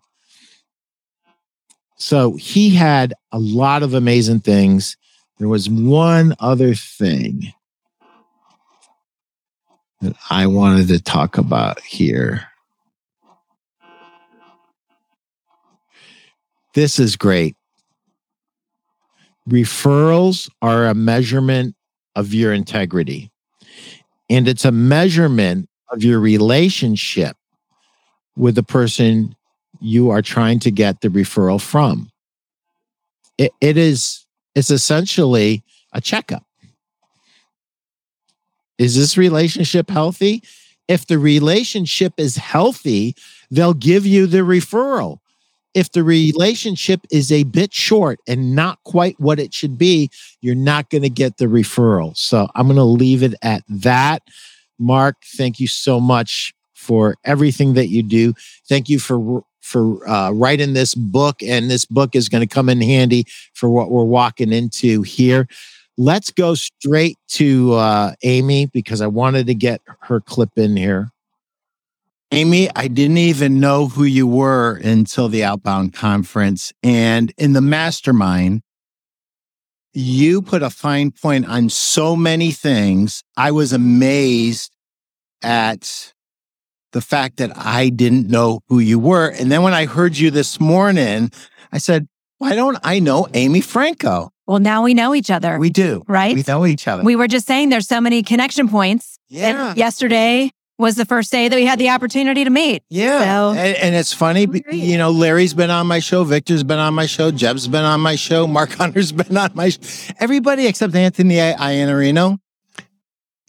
So, he had a lot of amazing things. There was one other thing that I wanted to talk about here. This is great. Referrals are a measurement of your integrity, and it's a measurement of your relationship with the person you are trying to get the referral from. It, it is it's essentially a checkup. Is this relationship healthy? If the relationship is healthy, they'll give you the referral. If the relationship is a bit short and not quite what it should be, you're not going to get the referral. So I'm going to leave it at that. Mark, thank you so much for everything that you do. Thank you for for uh, writing this book, and this book is going to come in handy for what we're walking into here. Let's go straight to uh, Amy because I wanted to get her clip in here. Amy, I didn't even know who you were until the Outbound conference. And in the mastermind, you put a fine point on so many things. I was amazed at the fact that I didn't know who you were. And then when I heard you this morning, I said, why don't I know Amy Franko? Well, now we know each other. We do. Right? We know each other. We were just saying there's so many connection points. yeah. And yesterday was the first day that we had the opportunity to meet. Yeah. So- and, and it's funny, you know, Larry's been on my show, Victor's been on my show, Jeb's been on my show, Mark Hunter's been on my sh- everybody except Anthony I- Iannarino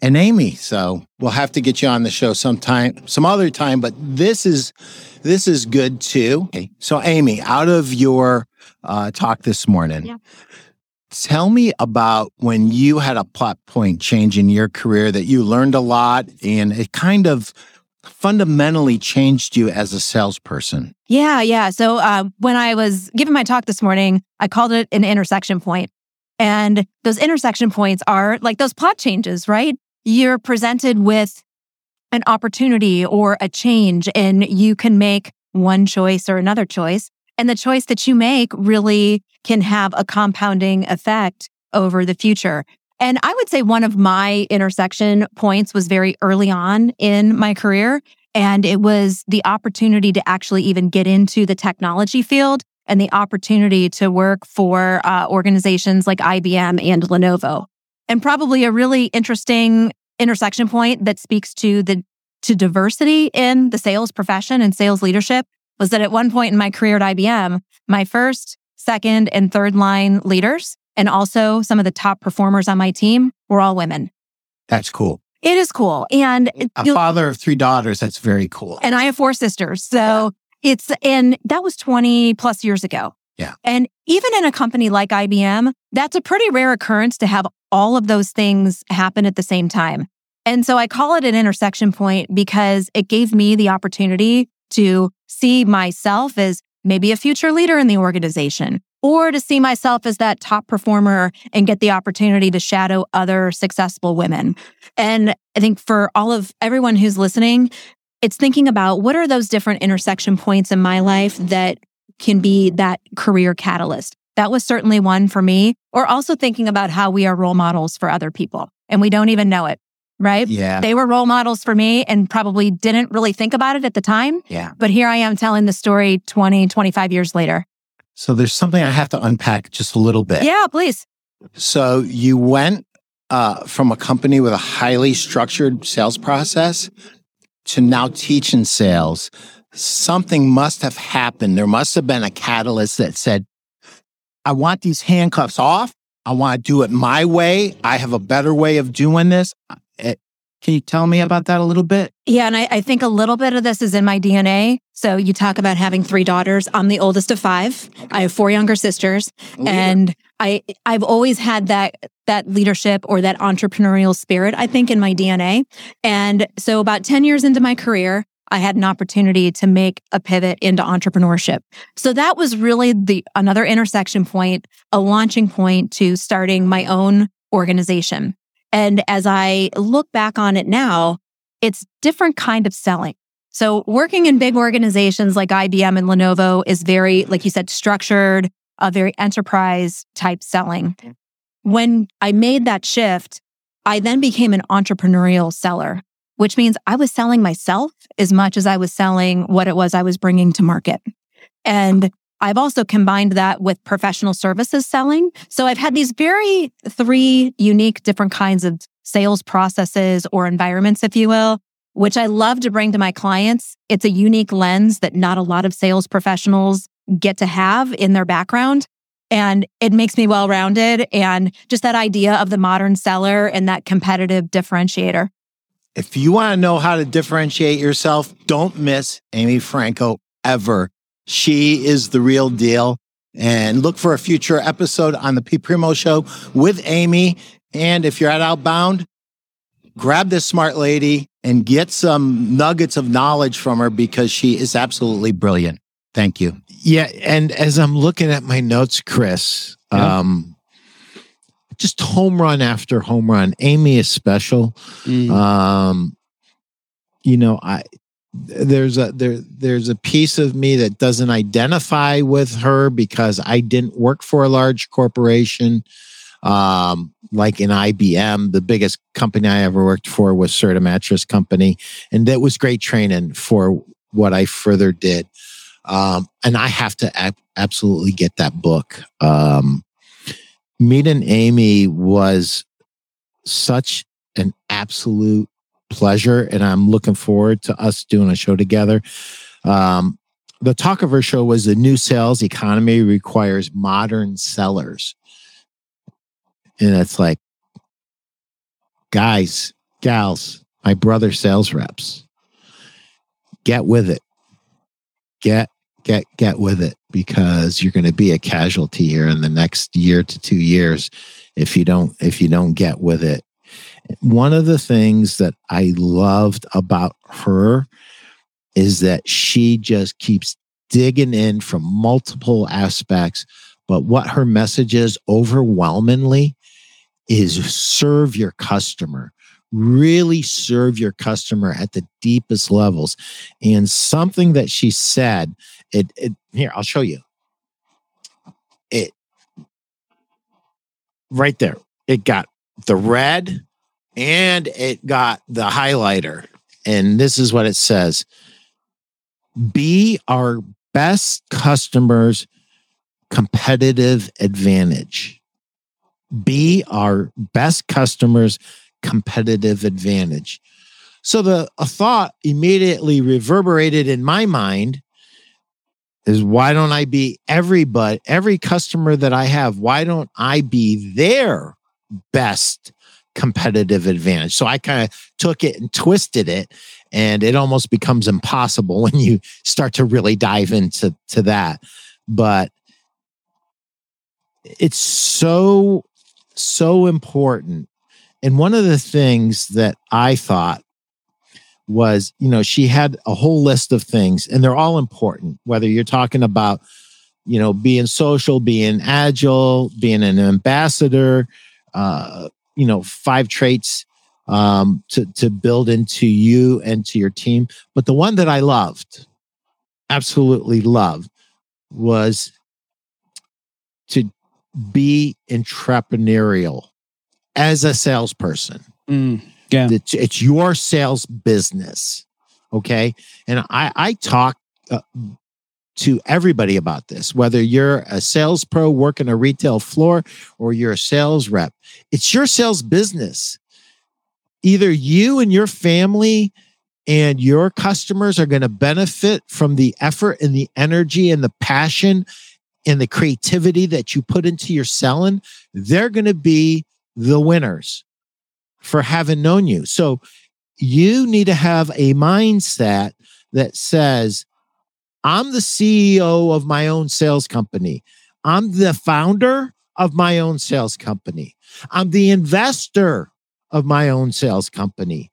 and Amy. So we'll have to get you on the show sometime, some other time, but this is this is good too. Okay. So Amy, out of your uh, talk this morning, Yeah. Tell me about when you had a plot point change in your career that you learned a lot and it kind of fundamentally changed you as a salesperson. Yeah, yeah. So uh, when I was giving my talk this morning, I called it an intersection point. And those intersection points are like those plot changes, right? You're presented with an opportunity or a change, and you can make one choice or another choice. And the choice that you make really can have a compounding effect over the future. And I would say one of my intersection points was very early on in my career. And it was the opportunity to actually even get into the technology field and the opportunity to work for uh, organizations like IBM and Lenovo. And probably a really interesting intersection point that speaks to the to diversity in the sales profession and sales leadership was that at one point in my career at IBM, my first, second, and third line leaders, and also some of the top performers on my team were all women. That's cool. It is cool. And A father of three daughters, that's very cool. and I have four sisters. So it's, and that was 20 plus years ago. Yeah. And even in a company like IBM, that's a pretty rare occurrence to have all of those things happen at the same time. And so I call it an intersection point because it gave me the opportunity to see myself as maybe a future leader in the organization or to see myself as that top performer and get the opportunity to shadow other successful women. And I think for all of everyone who's listening, it's thinking about what are those different intersection points in my life that can be that career catalyst. That was certainly one for me, or also thinking about how we are role models for other people and we don't even know it. Right? Yeah. They were role models for me and probably didn't really think about it at the time. Yeah. But here I am telling the story 20, 25 years later. So there's something I have to unpack just a little bit. Yeah, please. So you went uh, from a company with a highly structured sales process to now teaching sales. Something must have happened. There must have been a catalyst that said, I want these handcuffs off. I want to do it my way. I have a better way of doing this. Can you tell me about that a little bit? Yeah, and I, I think a little bit of this is in my DNA. So you talk about having three daughters. I'm the oldest of five. I have four younger sisters, oh, and I I've always had that that leadership or that entrepreneurial spirit. I think in my DNA. And so about ten years into my career, I had an opportunity to make a pivot into entrepreneurship. So that was really the another intersection point, a launching point to starting my own organization. And as I look back on it now, it's different kind of selling. So working in big organizations like IBM and Lenovo is very, like you said, structured, a very enterprise type selling. Mm-hmm. When I made that shift, I then became an entrepreneurial seller, which means I was selling myself as much as I was selling what it was I was bringing to market. And I've also combined that with professional services selling. So I've had these very three unique different kinds of sales processes or environments, if you will, which I love to bring to my clients. It's a unique lens that not a lot of sales professionals get to have in their background. And it makes me well rounded and just that idea of the modern seller and that competitive differentiator. If you want to know how to differentiate yourself, don't miss Amy Franko ever. She is the real deal. And look for a future episode on the P Primeau Show with Amy. And if you're at Outbound, grab this smart lady and get some nuggets of knowledge from her because she is absolutely brilliant. Thank you. Yeah, and as I'm looking at my notes, Chris, Yeah. um, just home run after home run. Amy is special. Mm. Um, you know, I there's a there there's a piece of me that doesn't identify with her because I didn't work for a large corporation. Um, like in IBM, the biggest company I ever worked for was Serta Mattress Company, and that was great training for what I further did. Um, and I have to ab- absolutely get that book. Um, and Amy was such an absolute pleasure, and I'm looking forward to us doing a show together. Um, the talk of her show was the new sales economy requires modern sellers. And it's like, guys, gals, my brother sales reps, get with it. Get, get, get with it because you're going to be a casualty here in the next year to two years if you don't, if you don't get with it one of the things that I loved about her is that she just keeps digging in from multiple aspects. But what her message is overwhelmingly is serve your customer, really serve your customer at the deepest levels. And something that she said, it, it here, I'll show you. It right there. It got the red and it got the highlighter. And this is what it says Be our best customers' competitive advantage. Be our best customers' competitive advantage. So the a thought immediately reverberated in my mind is why don't I be everybody, every customer that I have, why don't I be their best competitive advantage. So I kind of took it and twisted it and it almost becomes impossible when you start to really dive into to that. But it's so so important. And one of the things that I thought was, you know, she had a whole list of things and they're all important, whether you're talking about, you know, being social, being agile, being an ambassador, uh, you know five traits um, to to build into you and to your team. But the one that I loved, absolutely loved, was to be entrepreneurial as a salesperson. Mm. Yeah. It's, it's your sales business. Okay. And I, I talk uh, to everybody about this, whether you're a sales pro working a retail floor or you're a sales rep. It's your sales business. Either you and your family and your customers are going to benefit from the effort and the energy and the passion and the creativity that you put into your selling. They're going to be the winners for having known you. So you need to have a mindset that says, I'm the CEO of my own sales company. I'm the founder of my own sales company. I'm the investor of my own sales company.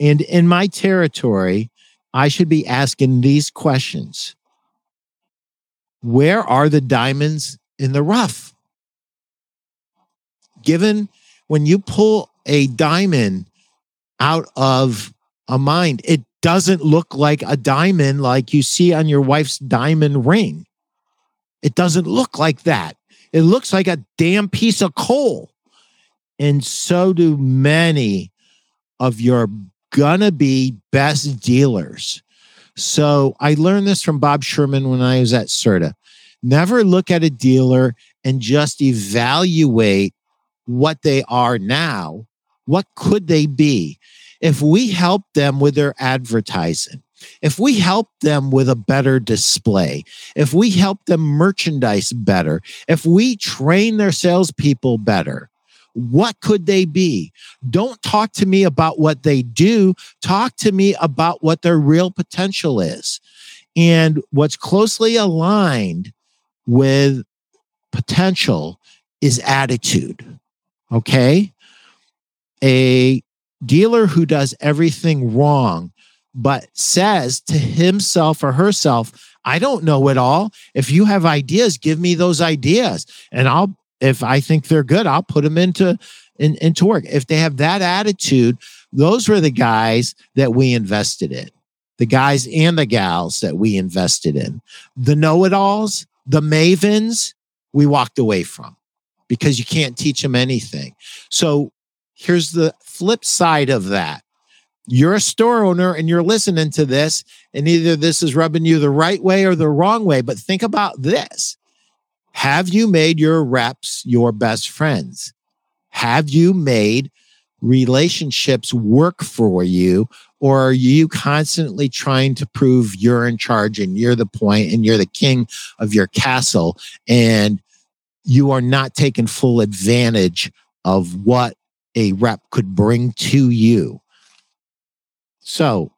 And in my territory, I should be asking these questions Where are the diamonds in the rough? Given when you pull a diamond out of a mine, it doesn't look like a diamond like you see on your wife's diamond ring. It doesn't look like that. It looks like a damn piece of coal. And so do many of your gonna be best dealers. So I learned this from Bob Sherman when I was at Serta. Never look at a dealer and just evaluate what they are now. What could they be? If we help them with their advertising, if we help them with a better display, if we help them merchandise better, if we train their salespeople better, what could they be? Don't talk to me about what they do. Talk to me about what their real potential is. And what's closely aligned with potential is attitude. Okay. A dealer who does everything wrong, but says to himself or herself, I don't know it all. If you have ideas, give me those ideas. And I'll, if I think they're good, I'll put them into, in, into work. If they have that attitude, those were the guys that we invested in, the guys and the gals that we invested in. The know it alls, the mavens, we walked away from because you can't teach them anything. So here's the flip side of that. You're a store owner and you're listening to this, and either this is rubbing you the right way or the wrong way. But think about this Have you made your reps your best friends? Have you made relationships work for you? Or are you constantly trying to prove you're in charge and you're the point and you're the king of your castle and you are not taking full advantage of what a rep could bring to you. So,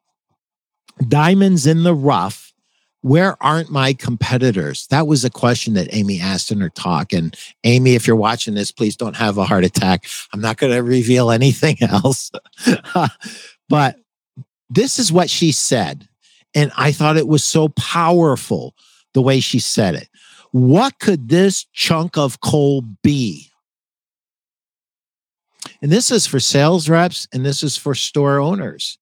diamonds in the rough. Where aren't my competitors? That was a question that Amy asked in her talk. And Amy, if you're watching this, please don't have a heart attack. I'm not going to reveal anything else. but this is what she said. And I thought it was so powerful the way she said it. What could this chunk of coal be? And this is for sales reps and this is for store owners.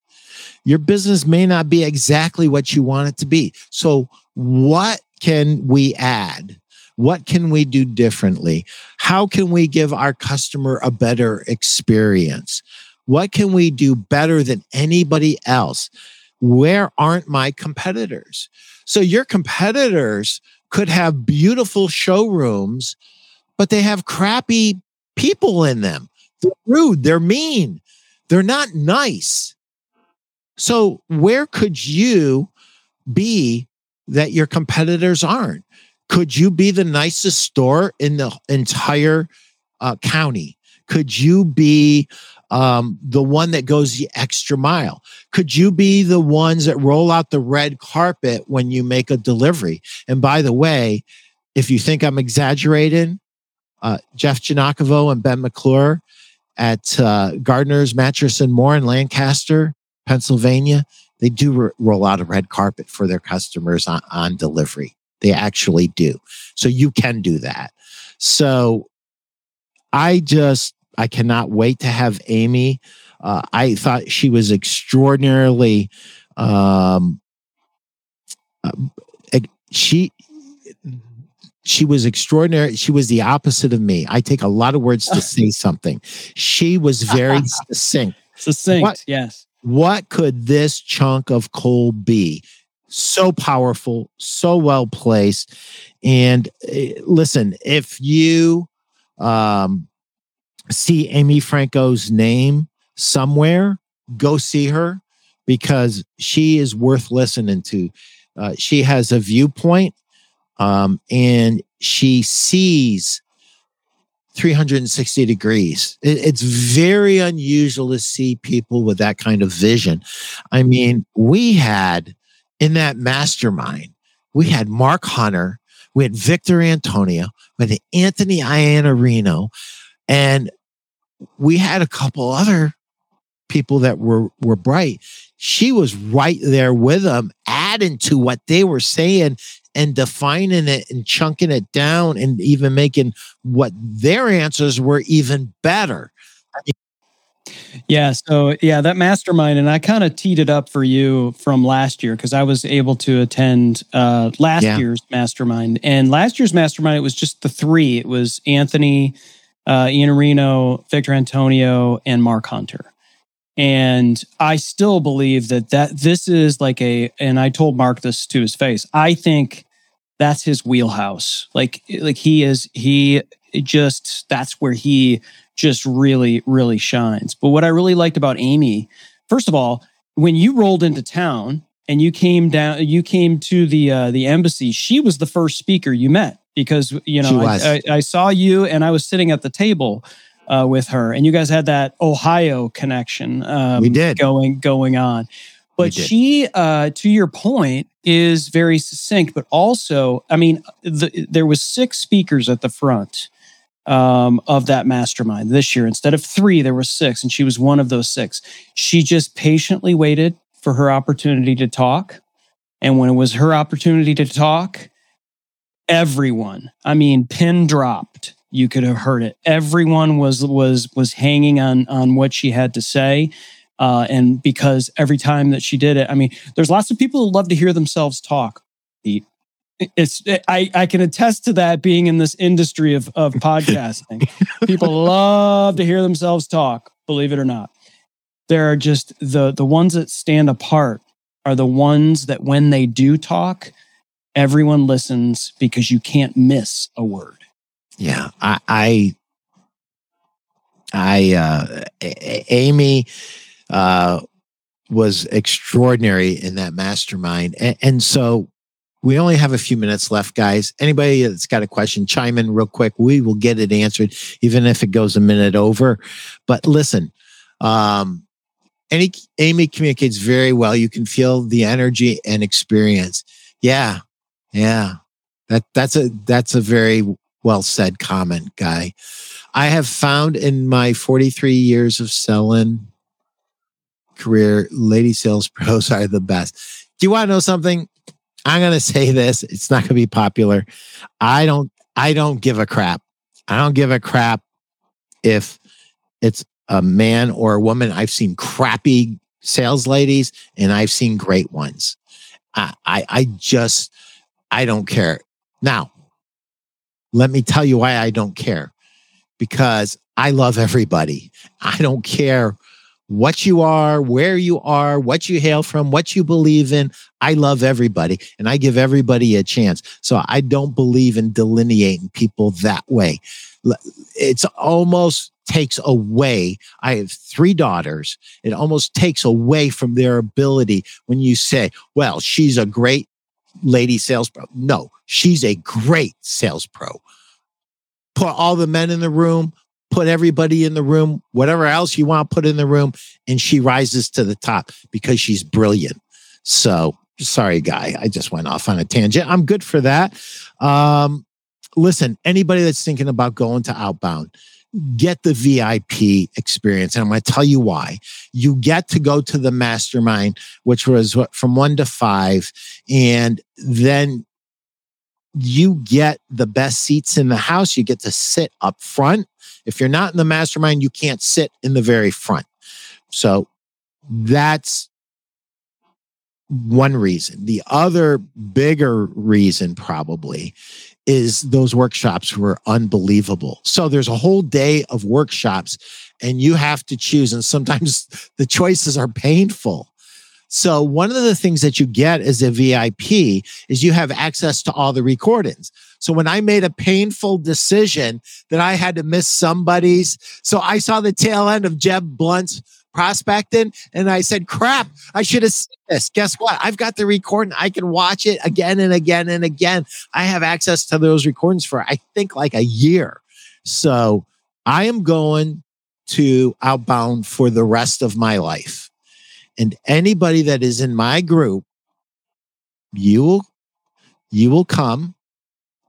Your business may not be exactly what you want it to be. So, what can we add? What can we do differently? How can we give our customer a better experience? What can we do better than anybody else? Where aren't my competitors? So, your competitors could have beautiful showrooms, but they have crappy people in them. They're rude, they're mean, they're not nice. So, where could you be that your competitors aren't? Could you be the nicest store in the entire uh, county? Could you be um, the one that goes the extra mile? Could you be the ones that roll out the red carpet when you make a delivery? And by the way, if you think I'm exaggerating, uh, Jeff Giannakavo and Ben McClure at uh, Gardner's Mattress and More in Lancaster, Pennsylvania, they do roll out a red carpet for their customers on, on delivery. They actually do. So you can do that. So I just, I cannot wait to have Amy. Uh, I thought she was extraordinarily, um, uh, she, she was extraordinary. She was the opposite of me. I take a lot of words to say something. She was very succinct. Succinct, What- yes. What could this chunk of coal be? So powerful, so well placed. And eh, listen, if you um, see Amy Franko's name somewhere, go see her because she is worth listening to. Uh, she has a viewpoint um, and she sees 360 degrees. It- it's very unusual to see people with that kind of vision. I mean, we had in that mastermind, we had Mark Hunter, we had Victor Antonio, we had Anthony Iannarino, and we had a couple other people that were were bright. She was right there with them, adding to what they were saying and defining it and chunking it down and even making what their answers were even better. Yeah. So yeah, that mastermind, and I kind of teed it up for you from last year because I was able to attend uh, last Yeah. year's mastermind. And last year's mastermind, it was just the three. It was Anthony, uh, Iannarino, Victor Antonio, and Mark Hunter. And I still believe that that this is like a. And I told Mark this to his face. I think that's his wheelhouse. Like like he is he just that's where he just really, really shines. But what I really liked about Amy, first of all, when you rolled into town and you came down, you came to the uh, the embassy. She was the first speaker you met because you know I. I, I saw you and I was sitting at the table uh, with her, and you guys had that Ohio connection. Um, We did. going going on. But she, uh, to your point, is very succinct. But also, I mean, the, there was six speakers at the front um, of that mastermind this year. Instead of three, there were six, and she was one of those six. She just patiently waited for her opportunity to talk. And when it was her opportunity to talk, everyone, I mean, pin dropped. You could have heard it. Everyone was was was hanging on on what she had to say. Uh, and because every time that she did it, I mean, there's lots of people who love to hear themselves talk. Pete. It's I, I can attest to that being in this industry of, of podcasting. People love to hear themselves talk, believe it or not. There are just the the ones that stand apart are the ones that when they do talk, everyone listens because you can't miss a word. Yeah, I, I, I uh, Amy uh, was extraordinary in that mastermind, and, and so we only have a few minutes left, guys. Anybody that's got a question, chime in real quick. We will get it answered, even if it goes a minute over. But listen, um, any Amy communicates very well. You can feel the energy and experience. Yeah, yeah. That that's a that's a very well said comment, guy. I have found in my 43 years of selling career, lady sales pros are the best. Do you want to know something? I'm going to say this. It's not going to be popular. I don't, I don't give a crap. I don't give a crap if it's a man or a woman. I've seen crappy sales ladies and I've seen great ones. I, I, I just, I don't care. Now, let me tell you why I don't care. Because I love everybody. I don't care what you are, where you are, what you hail from, what you believe in. I love everybody and I give everybody a chance. So I don't believe in delineating people that way. It's almost takes away. I have three daughters. It almost takes away from their ability when you say, well, she's a great lady sales pro. No, she's a great sales pro. Put all the men in the room, put everybody in the room, whatever else you want to put in the room, and she rises to the top because she's brilliant. So sorry, guy. I just went off on a tangent. I'm good for that. Um, listen, anybody that's thinking about going to outbound, get the VIP experience. And I'm going to tell you why. You get to go to the mastermind, which was from one to five, and then you get the best seats in the house. You get to sit up front. If you're not in the mastermind, you can't sit in the very front. So that's one reason. The other bigger reason, probably, is those workshops were unbelievable. So there's a whole day of workshops and you have to choose. And sometimes the choices are painful. So one of the things that you get as a VIP is you have access to all the recordings. So when I made a painful decision that I had to miss somebody's, so I saw the tail end of Jeb Blount's prospecting and I said, crap, I should have seen this. Guess what? I've got the recording. I can watch it again and again and again. I have access to those recordings for, I think, like a year. So I am going to Outbound for the rest of my life. And anybody that is in my group, you will, you will come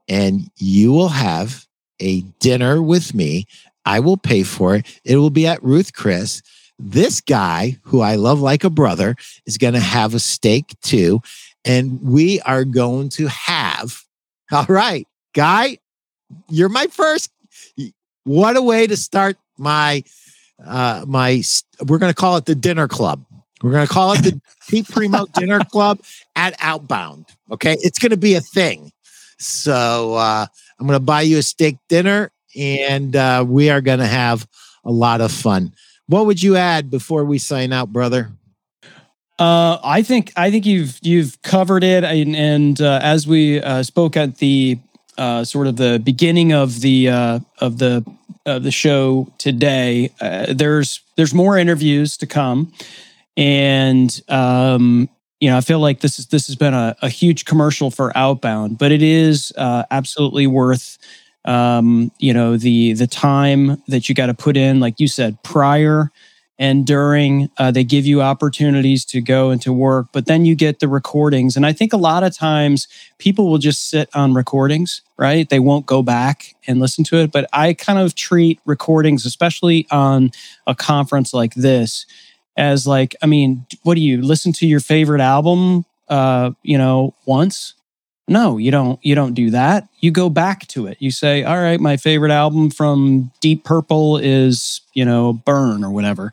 and you will have a dinner with me. I will pay for it. It will be at Ruth Chris this guy, who I love like a brother, is going to have a steak too. And we are going to have, all right, guy, you're my first. What a way to start my, uh, my, we're going to call it the dinner club. We're going to call it the Pete Primeau Dinner Club at Outbound. Okay. It's going to be a thing. So, uh, I'm going to buy you a steak dinner and, uh, we are going to have a lot of fun. What would you add before we sign out, brother? Uh, I think I think you've you've covered it, and, and uh, as we uh, spoke at the uh, sort of the beginning of the uh, of the of the show today, uh, there's there's more interviews to come, and um, you know I feel like this is this has been a, a huge commercial for Outbound, but it is absolutely worth um, you know the the time that you got to put in like you said prior and during uh, they give you opportunities to go and to work but then you get the recordings. And i think a lot of times people will just sit on recordings right? They won't go back and listen to it but i kind of treat recordings especially on a conference like this as like i mean what do you listen to your favorite album uh you know once no, you don't you don't do that. You go back to it. You say, "All right, my favorite album from Deep Purple is, you know, Burn or whatever."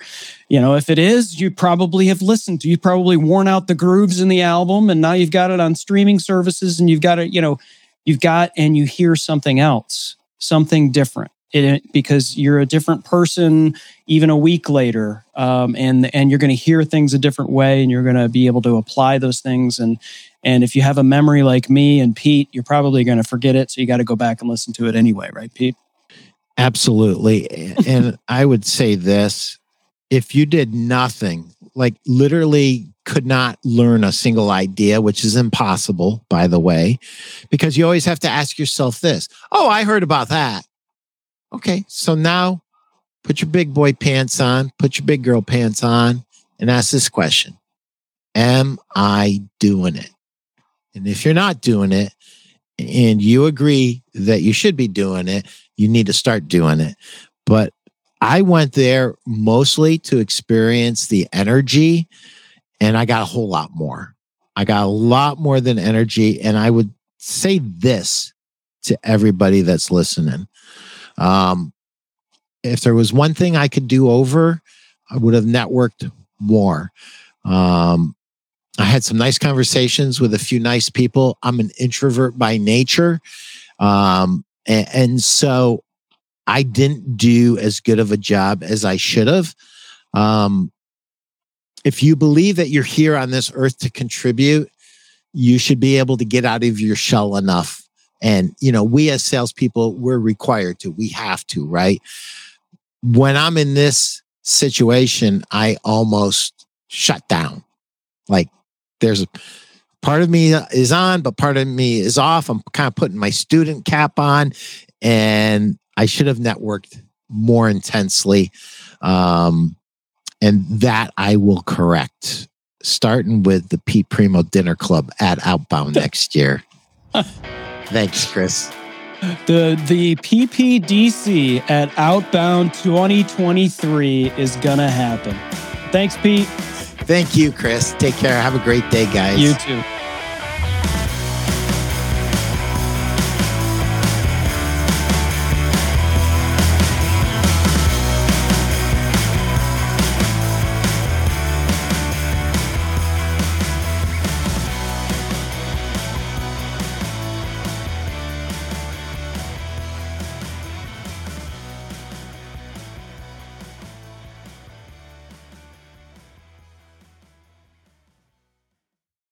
You know, if it is, you probably have listened to. You've probably worn out the grooves in the album and now you've got it on streaming services and you've got it, you know, you've got and you hear something else, something different. It, because you're a different person even a week later um, and and you're going to hear things a different way and you're going to be able to apply those things and and if you have a memory like me and Pete, you're probably going to forget it. So you got to go back and listen to it anyway, right, Pete? Absolutely. and I would say this if you did nothing, like literally could not learn a single idea, which is impossible, by the way, because you always have to ask yourself this Oh, I heard about that. Okay. So now put your big boy pants on, put your big girl pants on, and ask this question Am I doing it? And if you're not doing it and you agree that you should be doing it, you need to start doing it. But I went there mostly to experience the energy and I got a whole lot more. I got a lot more than energy. And I would say this to everybody that's listening. Um, if there was one thing I could do over, I would have networked more. Um, I had some nice conversations with a few nice people. I'm an introvert by nature. Um, and, and, so I didn't do as good of a job as I should have. Um, if you believe that you're here on this earth to contribute, you should be able to get out of your shell enough. And, you know, we as salespeople, we're required to, we have to, right? When I'm in this situation, I almost shut down. Like there's a part of me is on, but part of me is off. I'm kind of putting my student cap on, and I should have networked more intensely. Um, and that I will correct, starting with the Pete Primeau Dinner Club at Outbound next year. Thanks, Chris. The the PPDC at Outbound 2023 is gonna happen. Thanks, Pete. Thank you, Chris. Take care. Have a great day, guys. You too.